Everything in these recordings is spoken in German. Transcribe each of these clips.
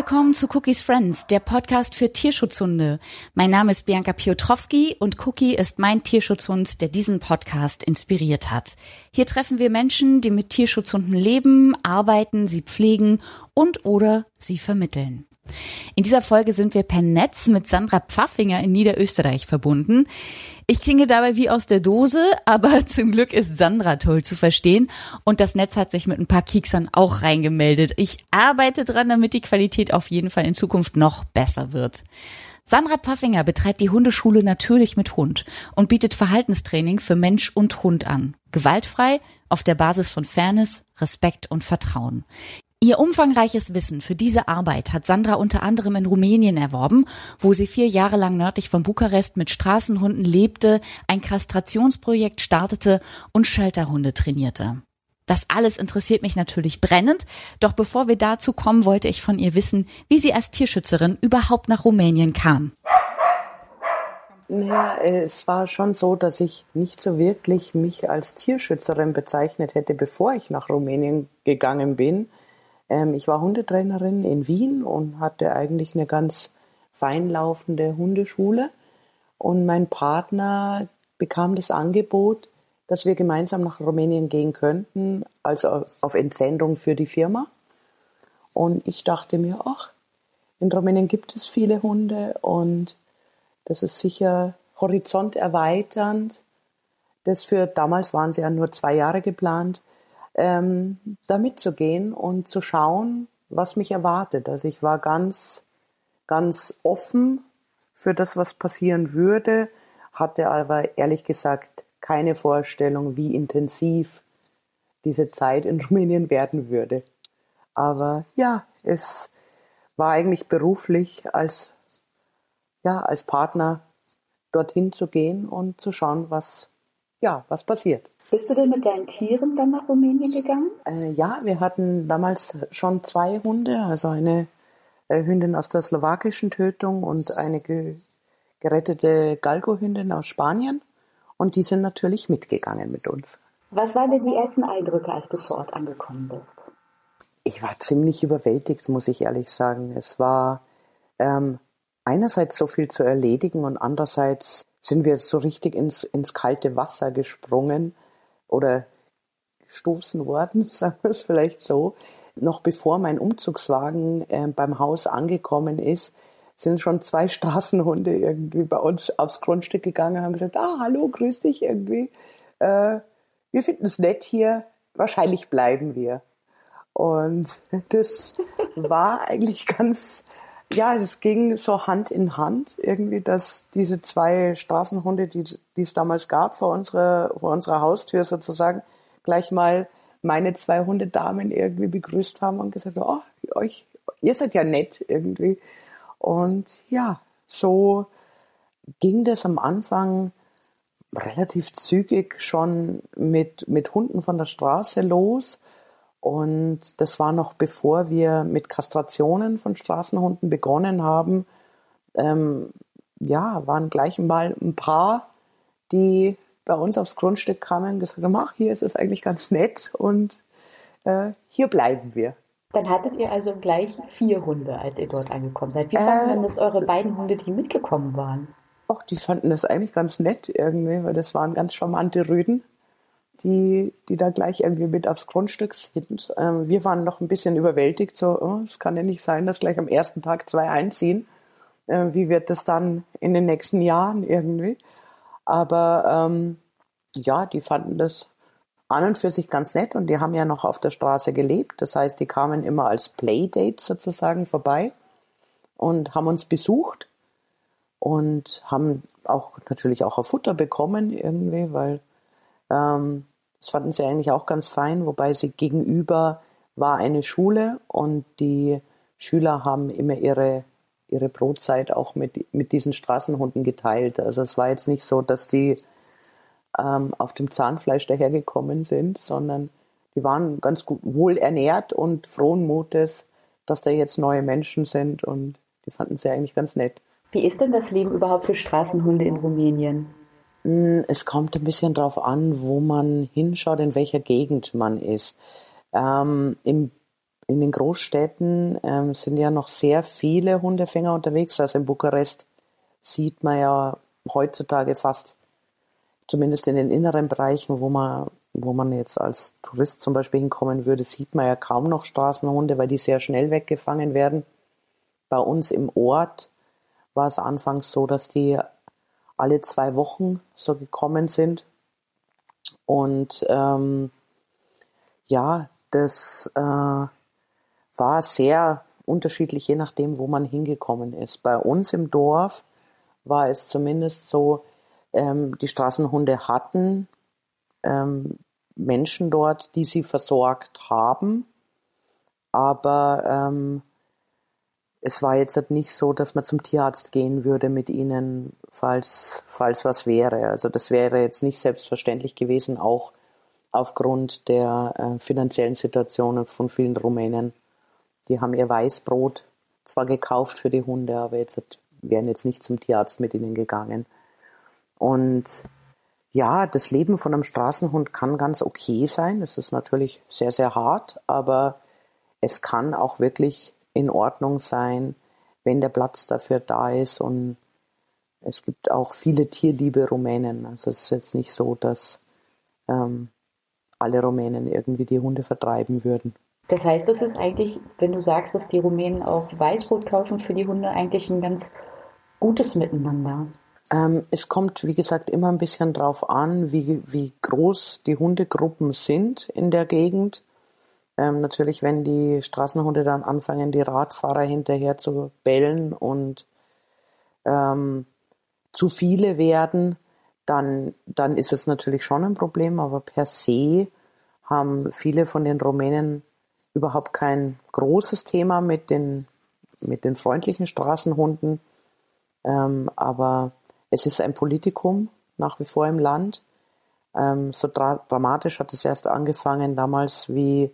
Willkommen zu Cookies Friends, der Podcast für Tierschutzhunde. Mein Name ist Bianca Piotrowski und Cookie ist mein Tierschutzhund, der diesen Podcast inspiriert hat. Hier treffen wir Menschen, die mit Tierschutzhunden leben, arbeiten, sie pflegen und oder sie vermitteln. In dieser Folge sind wir per Netz mit Sandra Pfaffinger in Niederösterreich verbunden. Ich klinge dabei wie aus der Dose, aber zum Glück ist Sandra toll zu verstehen und das Netz hat sich mit ein paar Kieksern auch reingemeldet. Ich arbeite dran, damit die Qualität auf jeden Fall in Zukunft noch besser wird. Sandra Pfaffinger betreibt die Hundeschule natürlich mit Hund und bietet Verhaltenstraining für Mensch und Hund an. Gewaltfrei, auf der Basis von Fairness, Respekt und Vertrauen. Ihr umfangreiches Wissen für diese Arbeit hat Sandra unter anderem in Rumänien erworben, wo sie vier Jahre lang nördlich von Bukarest mit Straßenhunden lebte, ein Kastrationsprojekt startete und Shelterhunde trainierte. Das alles interessiert mich natürlich brennend, doch bevor wir dazu kommen, wollte ich von ihr wissen, wie sie als Tierschützerin überhaupt nach Rumänien kam. Naja, es war schon so, dass ich nicht so wirklich mich als Tierschützerin bezeichnet hätte, bevor ich nach Rumänien gegangen bin. Ähm, ich war Hundetrainerin in Wien und hatte eigentlich eine ganz fein laufende Hundeschule. Und mein Partner bekam das Angebot, dass wir gemeinsam nach Rumänien gehen könnten, also auf Entsendung für die Firma. Und ich dachte mir, ach, in Rumänien gibt es viele Hunde und das ist sicher horizonterweiternd. Das für damals waren sie ja nur zwei Jahre geplant ähm, da mitzugehen und zu schauen, was mich erwartet. Also ich war ganz, ganz offen für das, was passieren würde, hatte aber ehrlich gesagt keine Vorstellung, wie intensiv diese Zeit in Rumänien werden würde. Aber ja, es war eigentlich beruflich als, ja, als Partner dorthin zu gehen und zu schauen, was, ja, was passiert. Bist du denn mit deinen Tieren dann nach Rumänien gegangen? Äh, ja, wir hatten damals schon zwei Hunde, also eine äh, Hündin aus der slowakischen Tötung und eine ge gerettete Galgo-Hündin aus Spanien. Und die sind natürlich mitgegangen mit uns. Was waren denn die ersten Eindrücke, als du vor Ort angekommen bist? Ich war ziemlich überwältigt, muss ich ehrlich sagen. Es war ähm, einerseits so viel zu erledigen und andererseits sind wir jetzt so richtig ins, ins kalte Wasser gesprungen oder gestoßen worden, sagen wir es vielleicht so. Noch bevor mein Umzugswagen äh, beim Haus angekommen ist, sind schon zwei Straßenhunde irgendwie bei uns aufs Grundstück gegangen, haben gesagt, ah, hallo, grüß dich irgendwie. Äh, wir finden es nett hier, wahrscheinlich bleiben wir. Und das war eigentlich ganz, ja, es ging so Hand in Hand irgendwie, dass diese zwei Straßenhunde, die, die es damals gab, vor unserer, vor unserer Haustür sozusagen, gleich mal meine zwei Hundedamen irgendwie begrüßt haben und gesagt, oh, euch, ihr seid ja nett irgendwie. Und ja, so ging das am Anfang relativ zügig schon mit, mit Hunden von der Straße los. Und das war noch bevor wir mit Kastrationen von Straßenhunden begonnen haben. Ähm, ja, waren gleich mal ein paar, die bei uns aufs Grundstück kamen und gesagt haben, ach, hier ist es eigentlich ganz nett und äh, hier bleiben wir. Dann hattet ihr also gleich vier Hunde, als ihr dort angekommen seid. Wie fanden äh, denn das eure beiden Hunde, die mitgekommen waren? Ach, die fanden das eigentlich ganz nett irgendwie, weil das waren ganz charmante Rüden die, die da gleich irgendwie mit aufs Grundstück sind. Ähm, wir waren noch ein bisschen überwältigt, so, oh, es kann ja nicht sein, dass gleich am ersten Tag zwei einziehen. Äh, wie wird das dann in den nächsten Jahren irgendwie? Aber ähm, ja, die fanden das an und für sich ganz nett und die haben ja noch auf der Straße gelebt. Das heißt, die kamen immer als Playdate sozusagen vorbei und haben uns besucht und haben auch natürlich auch ein Futter bekommen irgendwie, weil ähm, das fanden sie eigentlich auch ganz fein, wobei sie gegenüber war eine Schule und die Schüler haben immer ihre, ihre Brotzeit auch mit, mit diesen Straßenhunden geteilt. Also es war jetzt nicht so, dass die ähm, auf dem Zahnfleisch dahergekommen sind, sondern die waren ganz gut wohl ernährt und frohen Mutes, dass da jetzt neue Menschen sind und die fanden sie eigentlich ganz nett. Wie ist denn das Leben überhaupt für Straßenhunde in Rumänien? Hm, es kommt ein bisschen darauf an, wo man hinschaut, in welcher Gegend man ist. Ähm, im, in den Großstädten ähm, sind ja noch sehr viele Hundefänger unterwegs. Also in Bukarest sieht man ja heutzutage fast, zumindest in den inneren Bereichen, wo man, wo man jetzt als Tourist zum Beispiel hinkommen würde, sieht man ja kaum noch Straßenhunde, weil die sehr schnell weggefangen werden. Bei uns im Ort war es anfangs so, dass die alle zwei Wochen so gekommen sind. Und ähm, ja, das äh, war sehr unterschiedlich, je nachdem, wo man hingekommen ist. Bei uns im Dorf war es zumindest so, ähm, die Straßenhunde hatten ähm, Menschen dort, die sie versorgt haben, aber ähm, es war jetzt halt nicht so, dass man zum Tierarzt gehen würde mit ihnen, falls, falls was wäre. Also das wäre jetzt nicht selbstverständlich gewesen, auch aufgrund der äh, finanziellen Situation von vielen Rumänen die haben ihr Weißbrot zwar gekauft für die Hunde, aber jetzt wären jetzt nicht zum Tierarzt mit ihnen gegangen. Und ja, das Leben von einem Straßenhund kann ganz okay sein. Es ist natürlich sehr, sehr hart, aber es kann auch wirklich in Ordnung sein, wenn der Platz dafür da ist. Und es gibt auch viele tierliebe Rumänen. Also es ist jetzt nicht so, dass ähm, alle Rumänen irgendwie die Hunde vertreiben würden. Das heißt, es ist eigentlich, wenn du sagst, dass die Rumänen auch Weißbrot kaufen für die Hunde, eigentlich ein ganz gutes Miteinander. Ähm, es kommt, wie gesagt, immer ein bisschen drauf an, wie, wie groß die Hundegruppen sind in der Gegend. Ähm, natürlich, wenn die Straßenhunde dann anfangen, die Radfahrer hinterher zu bellen und ähm, zu viele werden, dann, dann ist es natürlich schon ein Problem. Aber per se haben viele von den Rumänen überhaupt kein großes Thema mit den, mit den freundlichen Straßenhunden. Ähm, aber es ist ein Politikum nach wie vor im Land. Ähm, so dra dramatisch hat es erst angefangen damals, wie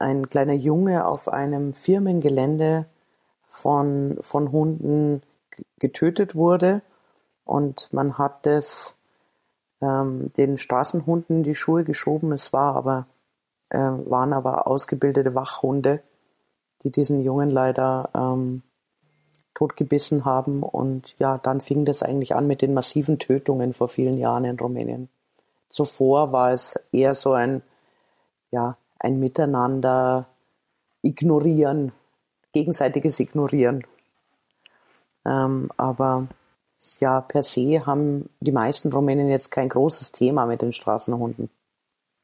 ein kleiner Junge auf einem Firmengelände von, von Hunden getötet wurde. Und man hat es ähm, den Straßenhunden die Schuhe geschoben. Es war aber äh, waren aber ausgebildete Wachhunde, die diesen Jungen leider ähm, totgebissen haben. Und ja, dann fing das eigentlich an mit den massiven Tötungen vor vielen Jahren in Rumänien. Zuvor war es eher so ein, ja, ein Miteinander ignorieren, gegenseitiges Ignorieren. Ähm, aber ja, per se haben die meisten Rumänen jetzt kein großes Thema mit den Straßenhunden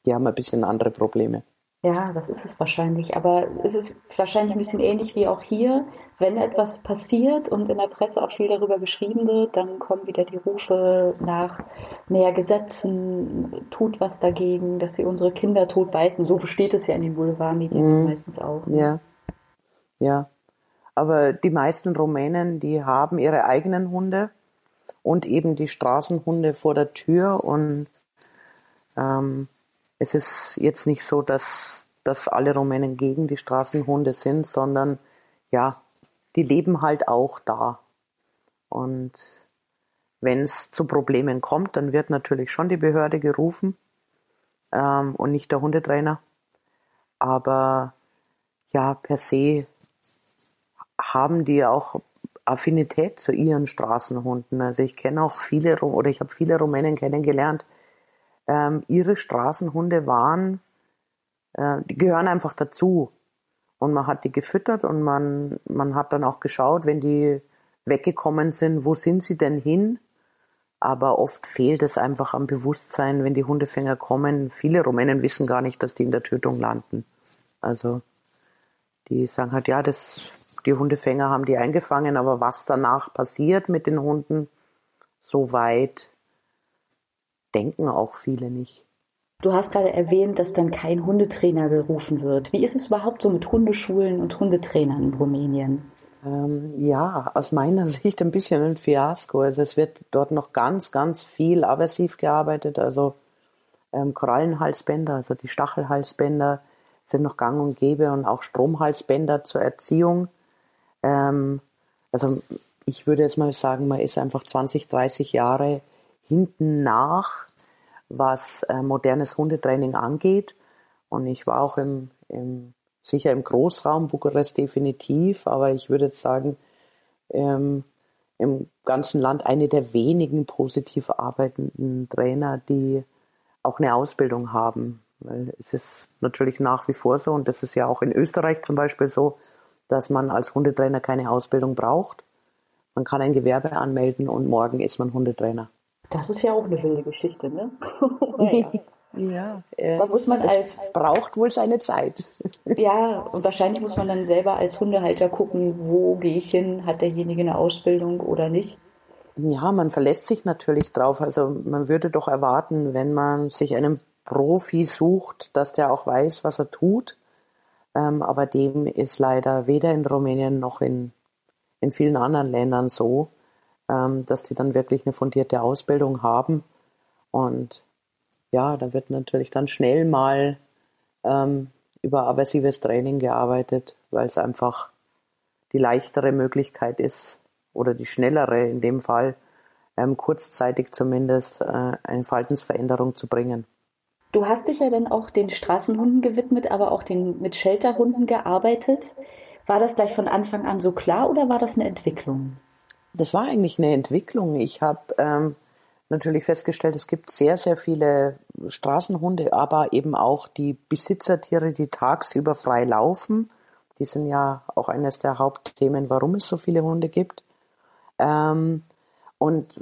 die haben ein bisschen andere Probleme. Ja, das ist es wahrscheinlich. Aber es ist wahrscheinlich ein bisschen ähnlich wie auch hier. Wenn etwas passiert und in der Presse auch viel darüber geschrieben wird, dann kommen wieder die Rufe nach mehr Gesetzen, tut was dagegen, dass sie unsere Kinder tot beißen. So steht es ja in den Boulevardmedien mhm. meistens auch. Ne? Ja, ja. Aber die meisten Rumänen, die haben ihre eigenen Hunde und eben die Straßenhunde vor der Tür und ähm, es ist jetzt nicht so, dass, dass alle Rumänen gegen die Straßenhunde sind, sondern ja, die leben halt auch da. Und wenn es zu Problemen kommt, dann wird natürlich schon die Behörde gerufen ähm, und nicht der Hundetrainer. Aber ja, per se haben die auch Affinität zu ihren Straßenhunden. Also ich kenne auch viele oder ich habe viele Rumänen kennengelernt, ähm, ihre Straßenhunde waren, äh, die gehören einfach dazu. Und man hat die gefüttert und man, man hat dann auch geschaut, wenn die weggekommen sind, wo sind sie denn hin? Aber oft fehlt es einfach am Bewusstsein, wenn die Hundefänger kommen. Viele Rumänen wissen gar nicht, dass die in der Tötung landen. Also die sagen halt, ja, das, die Hundefänger haben die eingefangen, aber was danach passiert mit den Hunden, so weit denken auch viele nicht. Du hast gerade erwähnt, dass dann kein Hundetrainer gerufen wird. Wie ist es überhaupt so mit Hundeschulen und Hundetrainern in Rumänien? Ähm, ja, aus meiner Sicht ein bisschen ein Fiasko. Also es wird dort noch ganz, ganz viel aversiv gearbeitet. Also ähm, Korallenhalsbänder, also die Stachelhalsbänder sind noch gang und gäbe und auch Stromhalsbänder zur Erziehung. Ähm, also ich würde jetzt mal sagen, man ist einfach 20, 30 Jahre hinten nach, was äh, modernes Hundetraining angeht. Und ich war auch im, im sicher im Großraum Bukarest definitiv, aber ich würde jetzt sagen, ähm, im ganzen Land eine der wenigen positiv arbeitenden Trainer, die auch eine Ausbildung haben. Weil es ist natürlich nach wie vor so, und das ist ja auch in Österreich zum Beispiel so, dass man als Hundetrainer keine Ausbildung braucht. Man kann ein Gewerbe anmelden und morgen ist man Hundetrainer. Das ist ja auch eine wilde Geschichte, ne? naja. Ja, äh, da muss man als braucht wohl seine Zeit. ja, und wahrscheinlich muss man dann selber als Hundehalter gucken, wo gehe ich hin, hat derjenige eine Ausbildung oder nicht. Ja, man verlässt sich natürlich drauf. Also man würde doch erwarten, wenn man sich einen Profi sucht, dass der auch weiß, was er tut. Ähm, aber dem ist leider weder in Rumänien noch in, in vielen anderen Ländern so, ähm, dass die dann wirklich eine fundierte Ausbildung haben. Und ja, da wird natürlich dann schnell mal ähm, über aversives Training gearbeitet, weil es einfach die leichtere Möglichkeit ist oder die schnellere in dem Fall, ähm, kurzzeitig zumindest äh, eine Verhaltensveränderung zu bringen. Du hast dich ja dann auch den Straßenhunden gewidmet, aber auch den mit Shelterhunden gearbeitet. War das gleich von Anfang an so klar oder war das eine Entwicklung? Das war eigentlich eine Entwicklung. Ich habe ähm, natürlich festgestellt, es gibt sehr, sehr viele Straßenhunde, aber eben auch die Besitzertiere, die tagsüber frei laufen. Die sind ja auch eines der Hauptthemen, warum es so viele Hunde gibt. Ähm, und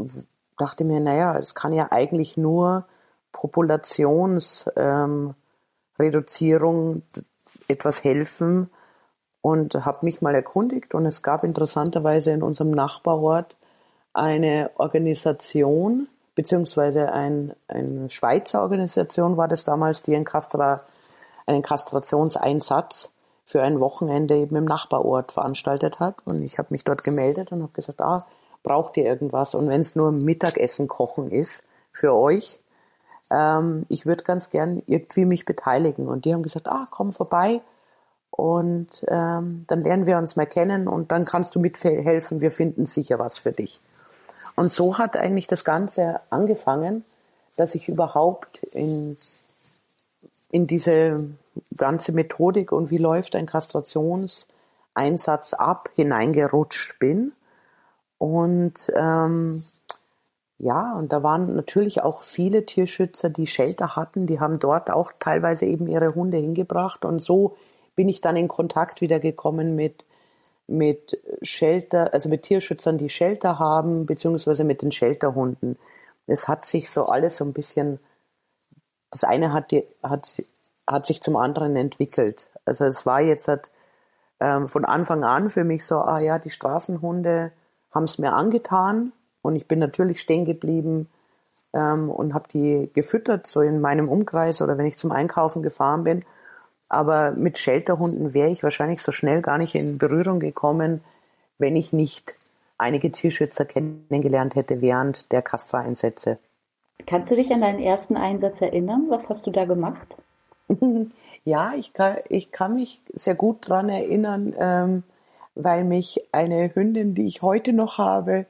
dachte mir, naja, es kann ja eigentlich nur Populationsreduzierung ähm, etwas helfen und habe mich mal erkundigt und es gab interessanterweise in unserem Nachbarort eine Organisation, beziehungsweise ein, eine Schweizer Organisation war das damals, die einen, Kastra, einen Kastrationseinsatz für ein Wochenende eben im Nachbarort veranstaltet hat. Und ich habe mich dort gemeldet und habe gesagt, ah, braucht ihr irgendwas? Und wenn es nur Mittagessen kochen ist für euch, ähm, ich würde ganz gern irgendwie mich beteiligen. Und die haben gesagt, ah, komm vorbei und ähm, dann lernen wir uns mal kennen und dann kannst du mithelfen, wir finden sicher was für dich. Und so hat eigentlich das Ganze angefangen, dass ich überhaupt in, in diese ganze Methodik und wie läuft ein Kastrationseinsatz ab hineingerutscht bin. Und ähm, ja, und da waren natürlich auch viele Tierschützer, die Shelter hatten, die haben dort auch teilweise eben ihre Hunde hingebracht. Und so bin ich dann in Kontakt wieder gekommen mit, mit Shelter, also mit Tierschützern, die Shelter haben, beziehungsweise mit den Shelterhunden. Es hat sich so alles so ein bisschen, das eine hat, die, hat, hat sich zum anderen entwickelt. Also es war jetzt halt, ähm, von Anfang an für mich so, ah ja, die Straßenhunde haben es mir angetan, und ich bin natürlich stehen geblieben ähm, und habe die gefüttert, so in meinem Umkreis oder wenn ich zum Einkaufen gefahren bin. Aber mit Shelterhunden wäre ich wahrscheinlich so schnell gar nicht in Berührung gekommen, wenn ich nicht einige Tierschützer kennengelernt hätte während der Kastra-Einsätze. Kannst du dich an deinen ersten Einsatz erinnern? Was hast du da gemacht? ja, ich kann, ich kann mich sehr gut daran erinnern, ähm, weil mich eine Hündin, die ich heute noch habe,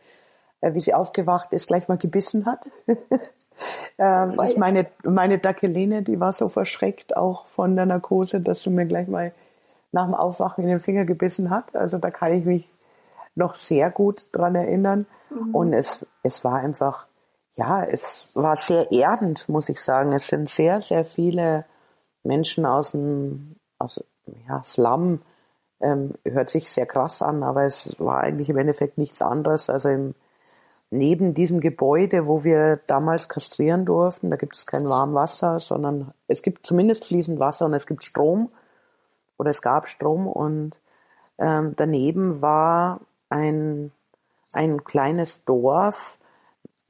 äh, wie sie aufgewacht ist, gleich mal gebissen hat. ähm, ist meine, meine Dackeline, die war so verschreckt auch von der Narkose, dass sie mir gleich mal nach dem Aufwachen in den Finger gebissen hat. Also da kann ich mich noch sehr gut dran erinnern. Mhm. Und es, es war einfach, ja, es war sehr erdend, muss ich sagen. Es sind sehr, sehr viele Menschen aus dem, aus, ja, Slum, ähm, hört sich sehr krass an, aber es war eigentlich im Endeffekt nichts anderes. Also im, neben diesem Gebäude, wo wir damals kastrieren durften, da gibt es kein Warmwasser, sondern es gibt zumindest fließend Wasser und es gibt Strom oder es gab Strom und ähm, daneben war ein, ein kleines Dorf,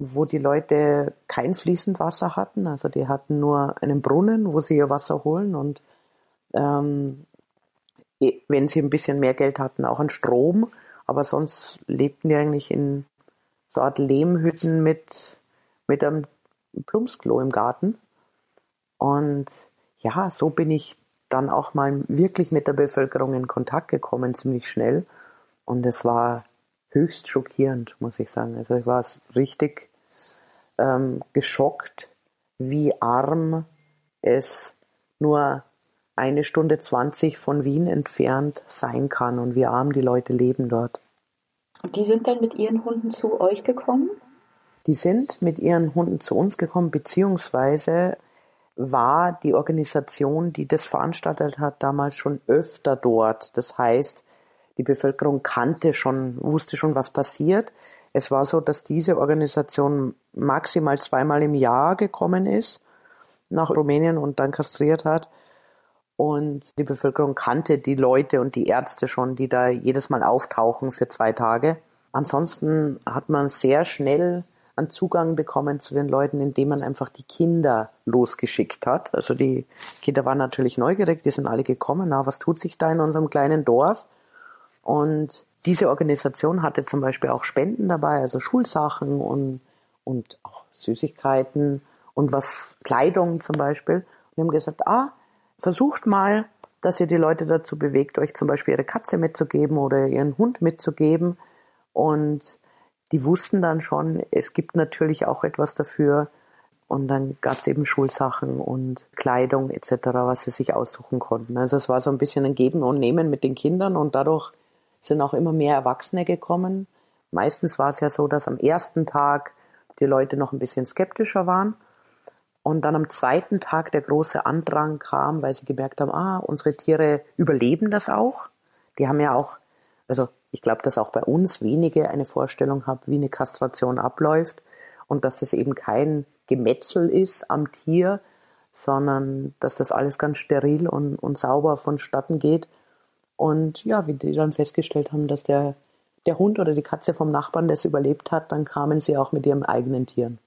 wo die Leute kein fließend Wasser hatten, also die hatten nur einen Brunnen, wo sie ihr Wasser holen und ähm, wenn sie ein bisschen mehr Geld hatten, auch an Strom, aber sonst lebten die eigentlich in so Art Lehmhütten mit, mit einem Plumpsklo im Garten. Und ja, so bin ich dann auch mal wirklich mit der Bevölkerung in Kontakt gekommen, ziemlich schnell. Und es war höchst schockierend, muss ich sagen. Also ich war richtig ähm, geschockt, wie arm es nur eine Stunde zwanzig von Wien entfernt sein kann und wie arm die Leute leben dort. Und die sind dann mit ihren Hunden zu euch gekommen? Die sind mit ihren Hunden zu uns gekommen, beziehungsweise war die Organisation, die das veranstaltet hat, damals schon öfter dort. Das heißt, die Bevölkerung kannte schon, wusste schon, was passiert. Es war so, dass diese Organisation maximal zweimal im Jahr gekommen ist nach Rumänien und dann kastriert hat. Und die Bevölkerung kannte die Leute und die Ärzte schon, die da jedes Mal auftauchen für zwei Tage. Ansonsten hat man sehr schnell an Zugang bekommen zu den Leuten, indem man einfach die Kinder losgeschickt hat. Also die Kinder waren natürlich neugierig, die sind alle gekommen, na, was tut sich da in unserem kleinen Dorf? Und diese Organisation hatte zum Beispiel auch Spenden dabei, also Schulsachen und, und auch Süßigkeiten und was, Kleidung zum Beispiel. Und haben gesagt, ah, versucht mal, dass ihr die Leute dazu bewegt, euch zum Beispiel ihre Katze mitzugeben oder ihren Hund mitzugeben. Und die wussten dann schon, es gibt natürlich auch etwas dafür. Und dann gab es eben Schulsachen und Kleidung etc., was sie sich aussuchen konnten. Also es war so ein bisschen ein Geben und Nehmen mit den Kindern und dadurch sind auch immer mehr Erwachsene gekommen. Meistens war es ja so, dass am ersten Tag die Leute noch ein bisschen skeptischer waren und dann am zweiten Tag der große Andrang kam, weil sie gemerkt haben, ah, unsere Tiere überleben das auch. Die haben ja auch, also ich glaube, dass auch bei uns wenige eine Vorstellung haben, wie eine Kastration abläuft und dass es eben kein Gemetzel ist am Tier, sondern dass das alles ganz steril und, und sauber vonstatten geht. Und ja, wie die dann festgestellt haben, dass der, der Hund oder die Katze vom Nachbarn das überlebt hat, dann kamen sie auch mit ihren eigenen Tieren.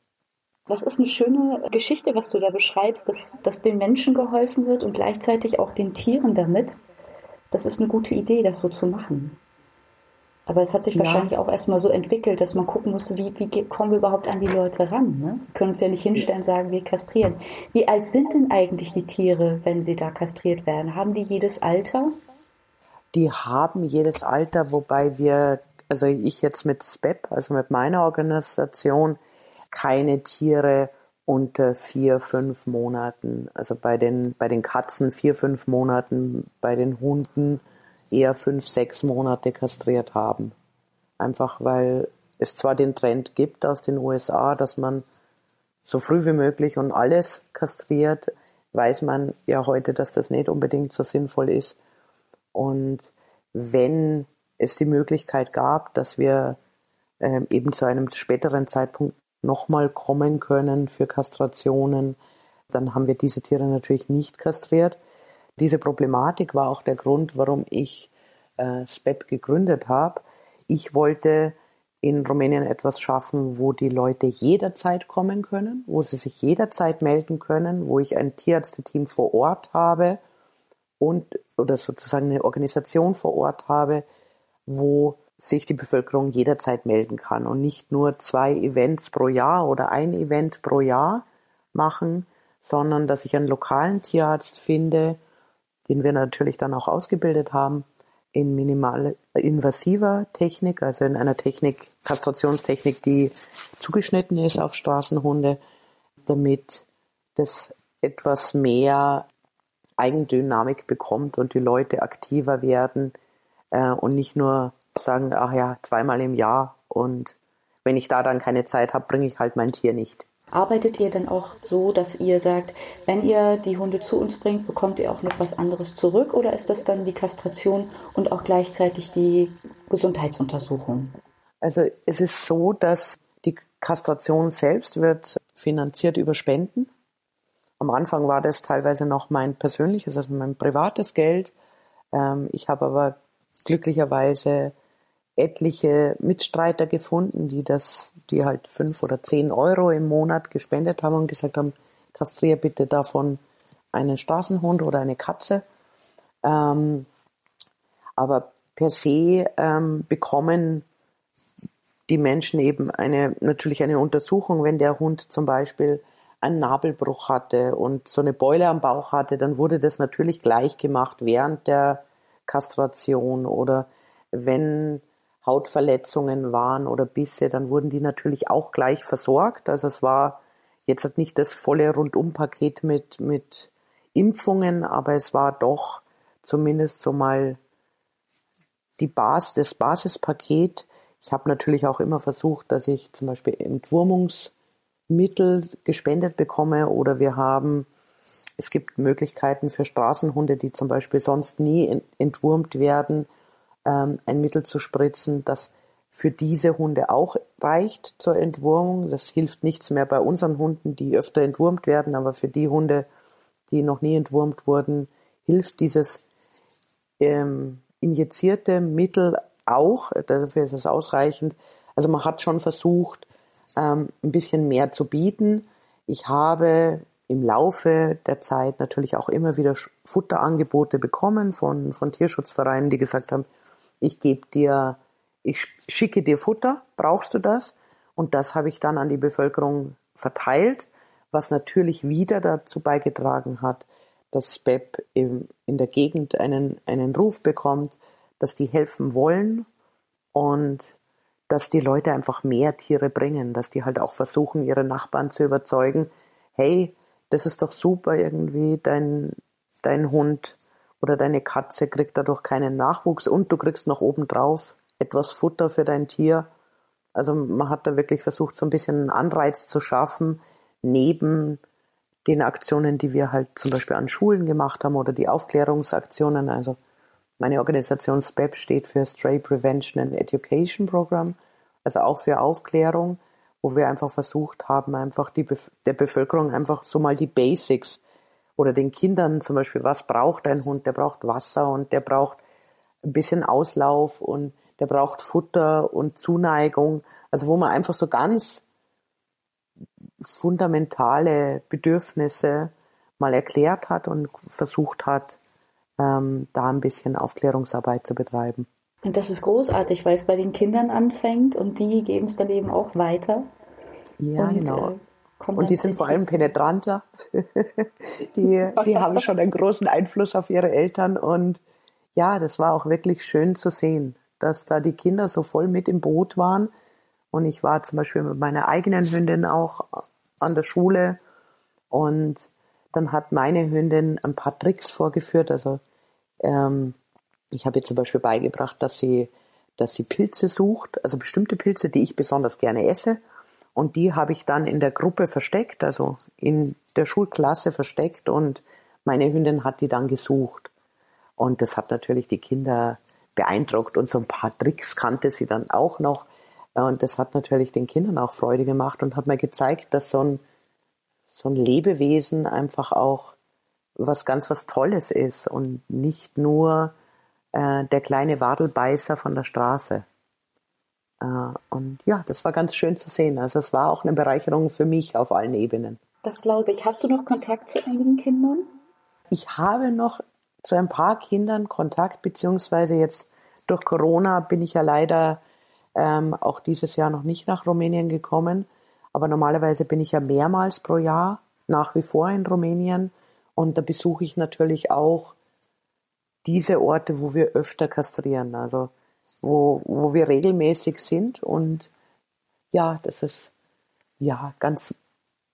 Das ist eine schöne Geschichte, was du da beschreibst, dass, dass den Menschen geholfen wird und gleichzeitig auch den Tieren damit. Das ist eine gute Idee, das so zu machen. Aber es hat sich ja. wahrscheinlich auch erstmal so entwickelt, dass man gucken musste, wie, wie kommen wir überhaupt an die Leute ran? Ne? Wir können uns ja nicht hinstellen und sagen, wir kastrieren. Wie alt sind denn eigentlich die Tiere, wenn sie da kastriert werden? Haben die jedes Alter? Die haben jedes Alter, wobei wir, also ich jetzt mit SPEP, also mit meiner Organisation, keine Tiere unter vier, fünf Monaten. Also bei den, bei den Katzen vier, fünf Monaten, bei den Hunden eher fünf, sechs Monate kastriert haben. Einfach weil es zwar den Trend gibt aus den USA, dass man so früh wie möglich und alles kastriert, weiß man ja heute, dass das nicht unbedingt so sinnvoll ist. Und wenn es die Möglichkeit gab, dass wir äh, eben zu einem späteren Zeitpunkt nochmal kommen können für Kastrationen. Dann haben wir diese Tiere natürlich nicht kastriert. Diese Problematik war auch der Grund, warum ich äh, SPEP gegründet habe. Ich wollte in Rumänien etwas schaffen, wo die Leute jederzeit kommen können, wo sie sich jederzeit melden können, wo ich ein Tierärzteteam vor Ort habe und oder sozusagen eine Organisation vor Ort habe, wo sich die Bevölkerung jederzeit melden kann und nicht nur zwei Events pro Jahr oder ein Event pro Jahr machen, sondern dass ich einen lokalen Tierarzt finde, den wir natürlich dann auch ausgebildet haben, in minimal invasiver Technik, also in einer Technik, Kastrationstechnik, die zugeschnitten ist auf Straßenhunde, damit das etwas mehr Eigendynamik bekommt und die Leute aktiver werden äh, und nicht nur sagen, ach ja, zweimal im Jahr und wenn ich da dann keine Zeit habe, bringe ich halt mein Tier nicht. Arbeitet ihr dann auch so, dass ihr sagt, wenn ihr die Hunde zu uns bringt, bekommt ihr auch noch was anderes zurück oder ist das dann die Kastration und auch gleichzeitig die Gesundheitsuntersuchung? Also es ist so, dass die Kastration selbst wird finanziert über Spenden. Am Anfang war das teilweise noch mein persönliches, also mein privates Geld. Ähm, ich habe aber glücklicherweise etliche Mitstreiter gefunden, die das, die halt fünf oder zehn Euro im Monat gespendet haben und gesagt haben, kastrier bitte davon einen Straßenhund oder eine Katze. Ähm, aber per se ähm, bekommen die Menschen eben eine, natürlich eine Untersuchung, wenn der Hund zum Beispiel einen Nabelbruch hatte und so eine Beule am Bauch hatte, dann wurde das natürlich gleich gemacht während der Kastration oder wenn Hautverletzungen waren oder Bisse, dann wurden die natürlich auch gleich versorgt. Also es war jetzt nicht das volle Rundumpaket mit, mit Impfungen, aber es war doch zumindest so mal die Bas das Basispaket. Ich habe natürlich auch immer versucht, dass ich zum Beispiel Entwurmungsmittel gespendet bekomme oder wir haben, es gibt Möglichkeiten für Straßenhunde, die zum Beispiel sonst nie entwurmt werden, ähm, ein Mittel zu spritzen, das für diese Hunde auch reicht zur Entwurmung. Das hilft nichts mehr bei unseren Hunden, die öfter entwurmt werden, aber für die Hunde, die noch nie entwurmt wurden, hilft dieses ähm, injizierte Mittel auch. Dafür ist es ausreichend. Also man hat schon versucht, ähm, ein bisschen mehr zu bieten. Ich habe im Laufe der Zeit natürlich auch immer wieder Futterangebote bekommen von, von Tierschutzvereinen, die gesagt haben, ich gebe dir, ich schicke dir Futter, brauchst du das? Und das habe ich dann an die Bevölkerung verteilt, was natürlich wieder dazu beigetragen hat, dass SPEP in der Gegend einen, einen Ruf bekommt, dass die helfen wollen und dass die Leute einfach mehr Tiere bringen, dass die halt auch versuchen, ihre Nachbarn zu überzeugen, hey, das ist doch super irgendwie, dein, dein Hund oder deine Katze kriegt dadurch keinen Nachwuchs und du kriegst noch obendrauf etwas Futter für dein Tier. Also man hat da wirklich versucht, so ein bisschen einen Anreiz zu schaffen, neben den Aktionen, die wir halt zum Beispiel an Schulen gemacht haben oder die Aufklärungsaktionen. Also meine Organisation SPEP steht für Stray Prevention and Education Program, also auch für Aufklärung, wo wir einfach versucht haben, einfach die Bef der Bevölkerung einfach so mal die Basics oder den Kindern zum Beispiel, was braucht ein Hund? Der braucht Wasser und der braucht ein bisschen Auslauf und der braucht Futter und Zuneigung. Also wo man einfach so ganz fundamentale Bedürfnisse mal erklärt hat und versucht hat, ähm, da ein bisschen Aufklärungsarbeit zu betreiben. Und das ist großartig, weil es bei den Kindern anfängt und die geben es dann eben auch weiter. Ja, und, genau. Äh, und die sind vor allem penetranter. die, die haben schon einen großen Einfluss auf ihre Eltern. Und ja, das war auch wirklich schön zu sehen, dass da die Kinder so voll mit im Boot waren. Und ich war zum Beispiel mit meiner eigenen Hündin auch an der Schule. Und dann hat meine Hündin ein paar Tricks vorgeführt. Also ähm, ich habe ihr zum Beispiel beigebracht, dass sie, dass sie Pilze sucht, also bestimmte Pilze, die ich besonders gerne esse. Und die habe ich dann in der Gruppe versteckt, also in der Schulklasse versteckt und meine Hündin hat die dann gesucht. Und das hat natürlich die Kinder beeindruckt und so ein paar Tricks kannte sie dann auch noch. Und das hat natürlich den Kindern auch Freude gemacht und hat mir gezeigt, dass so ein, so ein Lebewesen einfach auch was ganz was Tolles ist und nicht nur äh, der kleine Wadelbeißer von der Straße. Äh, und ja, das war ganz schön zu sehen. Also es war auch eine Bereicherung für mich auf allen Ebenen. Das glaube ich. Hast du noch Kontakt zu einigen Kindern? Ich habe noch zu ein paar Kindern Kontakt, beziehungsweise jetzt durch Corona bin ich ja leider ähm, auch dieses Jahr noch nicht nach Rumänien gekommen. Aber normalerweise bin ich ja mehrmals pro Jahr nach wie vor in Rumänien und da besuche ich natürlich auch diese Orte, wo wir öfter kastrieren. Also wo, wo wir regelmäßig sind. Und ja, das ist ja ganz,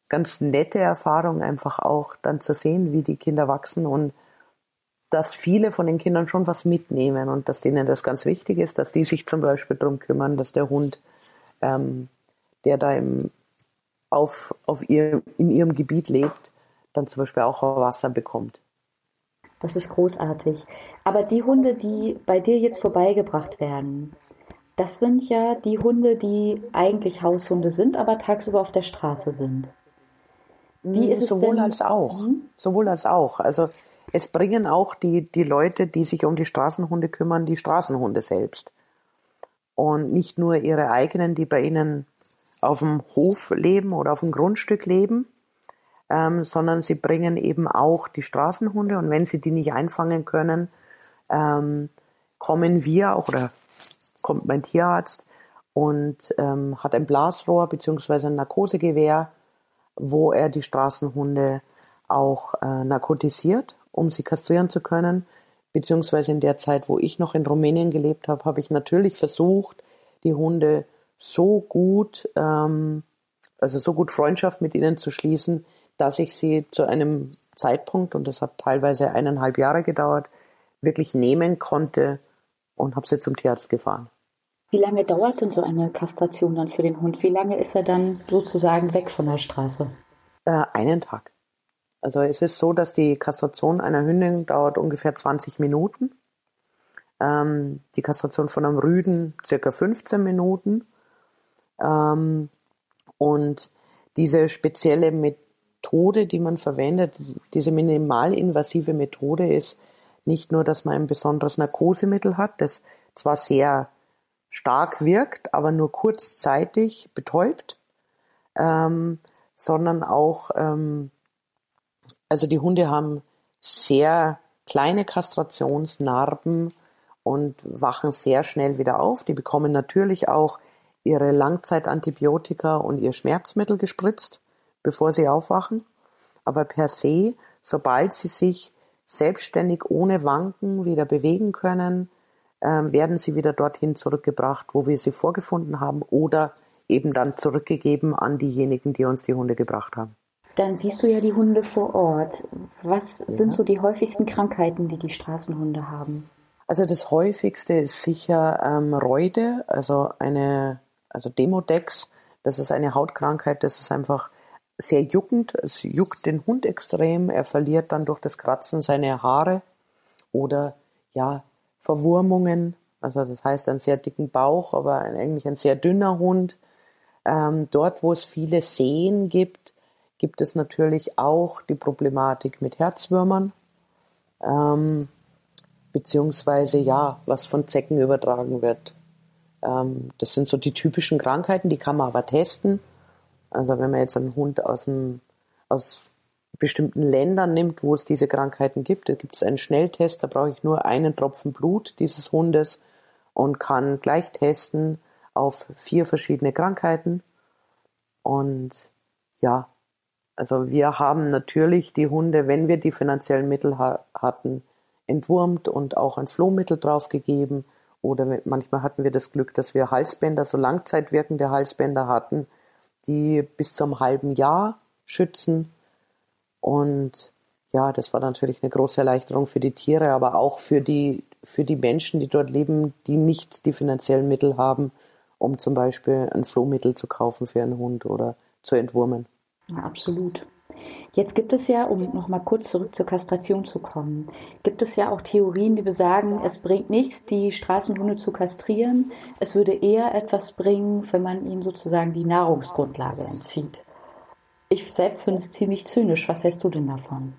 ganz nette Erfahrung, einfach auch dann zu sehen, wie die Kinder wachsen und dass viele von den Kindern schon was mitnehmen und dass denen das ganz wichtig ist, dass die sich zum Beispiel darum kümmern, dass der Hund, ähm, der da im, auf, auf ihr, in ihrem Gebiet lebt, dann zum Beispiel auch Wasser bekommt. Das ist großartig. Aber die Hunde, die bei dir jetzt vorbeigebracht werden, das sind ja die Hunde, die eigentlich Haushunde sind, aber tagsüber auf der Straße sind. Wie hm, ist Sowohl es denn? als auch. Hm? Sowohl als auch. Also es bringen auch die, die Leute, die sich um die Straßenhunde kümmern, die Straßenhunde selbst. Und nicht nur ihre eigenen, die bei ihnen auf dem Hof leben oder auf dem Grundstück leben, ähm, sondern sie bringen eben auch die Straßenhunde und wenn sie die nicht einfangen können, ähm, kommen wir auch oder kommt mein Tierarzt und ähm, hat ein Blasrohr beziehungsweise ein Narkosegewehr, wo er die Straßenhunde auch äh, narkotisiert, um sie kastrieren zu können. Beziehungsweise in der Zeit, wo ich noch in Rumänien gelebt habe, habe ich natürlich versucht, die Hunde so gut, ähm, also so gut Freundschaft mit ihnen zu schließen, dass ich sie zu einem Zeitpunkt, und das hat teilweise eineinhalb Jahre gedauert, wirklich nehmen konnte und habe sie zum Tierarzt gefahren. Wie lange dauert denn so eine Kastration dann für den Hund? Wie lange ist er dann sozusagen weg von der Straße? Äh, einen Tag. Also es ist so, dass die Kastration einer Hündin dauert ungefähr 20 Minuten. Ähm, die Kastration von einem Rüden circa 15 Minuten. Ähm, und diese spezielle Methode, die man verwendet, diese minimalinvasive Methode ist nicht nur, dass man ein besonderes Narkosemittel hat, das zwar sehr stark wirkt, aber nur kurzzeitig betäubt, ähm, sondern auch, ähm, also die Hunde haben sehr kleine Kastrationsnarben und wachen sehr schnell wieder auf. Die bekommen natürlich auch ihre Langzeitantibiotika und ihr Schmerzmittel gespritzt, bevor sie aufwachen. Aber per se, sobald sie sich selbstständig ohne Wanken wieder bewegen können, ähm, werden sie wieder dorthin zurückgebracht, wo wir sie vorgefunden haben oder eben dann zurückgegeben an diejenigen, die uns die Hunde gebracht haben. Dann siehst du ja die Hunde vor Ort. Was ja. sind so die häufigsten Krankheiten, die die Straßenhunde haben? Also das häufigste ist sicher ähm, Reude, also eine, also Demodex. Das ist eine Hautkrankheit, das ist einfach sehr juckend. Es juckt den Hund extrem. Er verliert dann durch das Kratzen seine Haare oder ja Verwurmungen. Also das heißt einen sehr dicken Bauch, aber eigentlich ein sehr dünner Hund. Ähm, dort, wo es viele Seen gibt, gibt es natürlich auch die Problematik mit Herzwürmern. Ähm, beziehungsweise ja, was von Zecken übertragen wird. Ähm, das sind so die typischen Krankheiten, die kann man aber testen. Also wenn man jetzt einen Hund aus, dem, aus bestimmten Ländern nimmt, wo es diese Krankheiten gibt, da gibt es einen Schnelltest, da brauche ich nur einen Tropfen Blut dieses Hundes und kann gleich testen auf vier verschiedene Krankheiten. Und ja, also wir haben natürlich die Hunde, wenn wir die finanziellen Mittel ha hatten, entwurmt und auch ein Flohmittel draufgegeben. Oder manchmal hatten wir das Glück, dass wir Halsbänder, so langzeitwirkende Halsbänder hatten, die bis zum halben Jahr schützen. Und ja, das war natürlich eine große Erleichterung für die Tiere, aber auch für die, für die Menschen, die dort leben, die nicht die finanziellen Mittel haben, um zum Beispiel ein Flohmittel zu kaufen für einen Hund oder zu entwurmen. Absolut. Jetzt gibt es ja, um nochmal kurz zurück zur Kastration zu kommen, gibt es ja auch Theorien, die besagen, es bringt nichts, die Straßenhunde zu kastrieren. Es würde eher etwas bringen, wenn man ihnen sozusagen die Nahrungsgrundlage entzieht. Ich selbst finde es ziemlich zynisch. Was hältst du denn davon?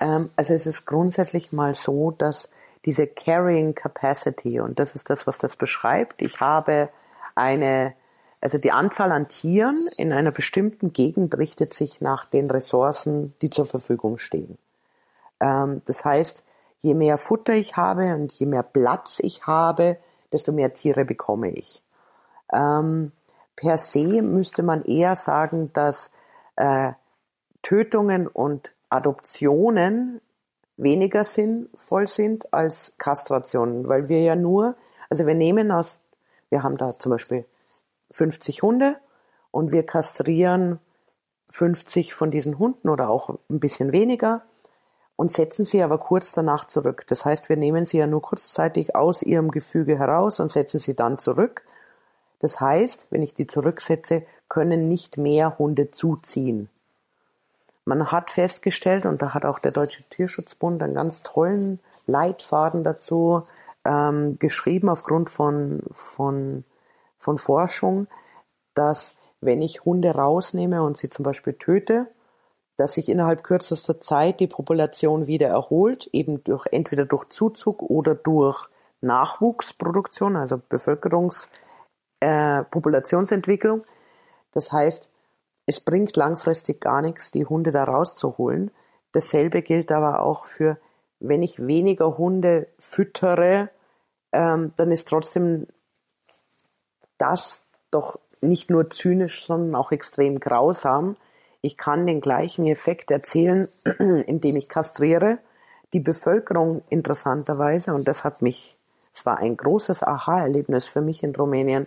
Ähm, also es ist grundsätzlich mal so, dass diese Carrying Capacity, und das ist das, was das beschreibt, ich habe eine also die Anzahl an Tieren in einer bestimmten Gegend richtet sich nach den Ressourcen, die zur Verfügung stehen. Ähm, das heißt, je mehr Futter ich habe und je mehr Platz ich habe, desto mehr Tiere bekomme ich. Ähm, per se müsste man eher sagen, dass äh, Tötungen und Adoptionen weniger sinnvoll sind als Kastrationen, weil wir ja nur, also wir nehmen aus, wir haben da zum Beispiel 50 Hunde und wir kastrieren 50 von diesen Hunden oder auch ein bisschen weniger und setzen sie aber kurz danach zurück. Das heißt, wir nehmen sie ja nur kurzzeitig aus ihrem Gefüge heraus und setzen sie dann zurück. Das heißt, wenn ich die zurücksetze, können nicht mehr Hunde zuziehen. Man hat festgestellt, und da hat auch der Deutsche Tierschutzbund einen ganz tollen Leitfaden dazu ähm, geschrieben aufgrund von, von von Forschung, dass wenn ich Hunde rausnehme und sie zum Beispiel töte, dass sich innerhalb kürzester Zeit die Population wieder erholt, eben durch entweder durch Zuzug oder durch Nachwuchsproduktion, also Bevölkerungs, äh, Populationsentwicklung. Das heißt, es bringt langfristig gar nichts, die Hunde da rauszuholen. Dasselbe gilt aber auch für, wenn ich weniger Hunde füttere, ähm, dann ist trotzdem das doch nicht nur zynisch, sondern auch extrem grausam. Ich kann den gleichen Effekt erzielen, indem ich kastriere. Die Bevölkerung interessanterweise, und das hat mich, es war ein großes Aha-Erlebnis für mich in Rumänien,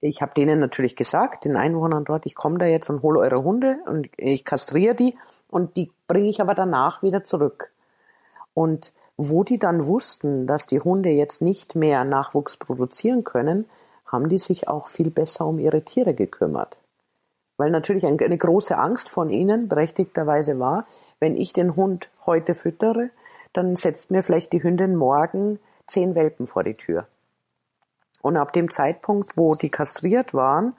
Ich habe denen natürlich gesagt, den Einwohnern dort, ich komme da jetzt und hole eure Hunde und ich kastriere die und die bringe ich aber danach wieder zurück. Und wo die dann wussten, dass die Hunde jetzt nicht mehr Nachwuchs produzieren können, haben die sich auch viel besser um ihre Tiere gekümmert. Weil natürlich eine große Angst von ihnen berechtigterweise war, wenn ich den Hund heute füttere, dann setzt mir vielleicht die Hündin morgen zehn Welpen vor die Tür. Und ab dem Zeitpunkt, wo die kastriert waren,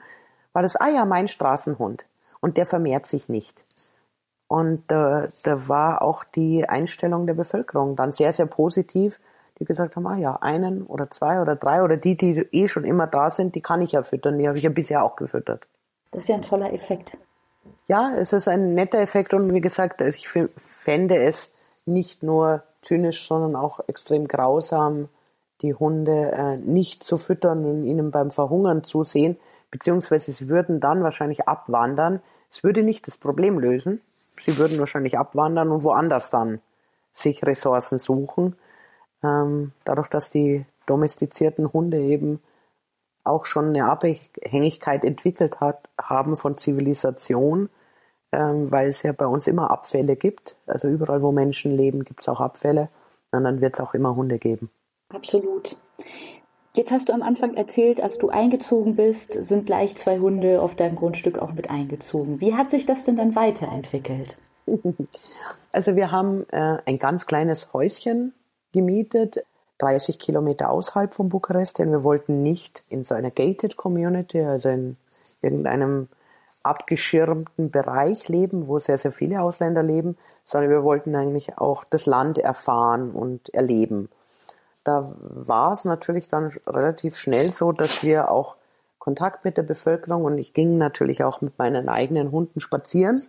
war das, ah ja, mein Straßenhund. Und der vermehrt sich nicht. Und äh, da war auch die Einstellung der Bevölkerung dann sehr, sehr positiv, die gesagt haben, ah ja, einen oder zwei oder drei oder die, die eh schon immer da sind, die kann ich ja füttern, die habe ich ja bisher auch gefüttert. Das ist ja ein toller Effekt. Ja, es ist ein netter Effekt und wie gesagt, ich fände es nicht nur zynisch, sondern auch extrem grausam, die Hunde äh, nicht zu füttern und ihnen beim Verhungern zusehen, beziehungsweise sie würden dann wahrscheinlich abwandern. Es würde nicht das Problem lösen. Sie würden wahrscheinlich abwandern und woanders dann sich Ressourcen suchen. Ähm, dadurch, dass die domestizierten Hunde eben auch schon eine Abhängigkeit entwickelt hat, haben von Zivilisation, ähm, weil es ja bei uns immer Abfälle gibt. Also überall, wo Menschen leben, gibt es auch Abfälle. Und dann wird es auch immer Hunde geben. Absolut. Jetzt hast du am Anfang erzählt, als du eingezogen bist, sind gleich zwei Hunde auf deinem Grundstück auch mit eingezogen. Wie hat sich das denn dann weiterentwickelt? Also wir haben äh, ein ganz kleines Häuschen gemietet, 30 Kilometer außerhalb von Bukarest, denn wir wollten nicht in so einer gated Community, also in irgendeinem abgeschirmten Bereich leben, wo sehr, sehr viele Ausländer leben, sondern wir wollten eigentlich auch das Land erfahren und erleben. Da war es natürlich dann relativ schnell so, dass wir auch Kontakt mit der Bevölkerung und ich ging natürlich auch mit meinen eigenen Hunden spazieren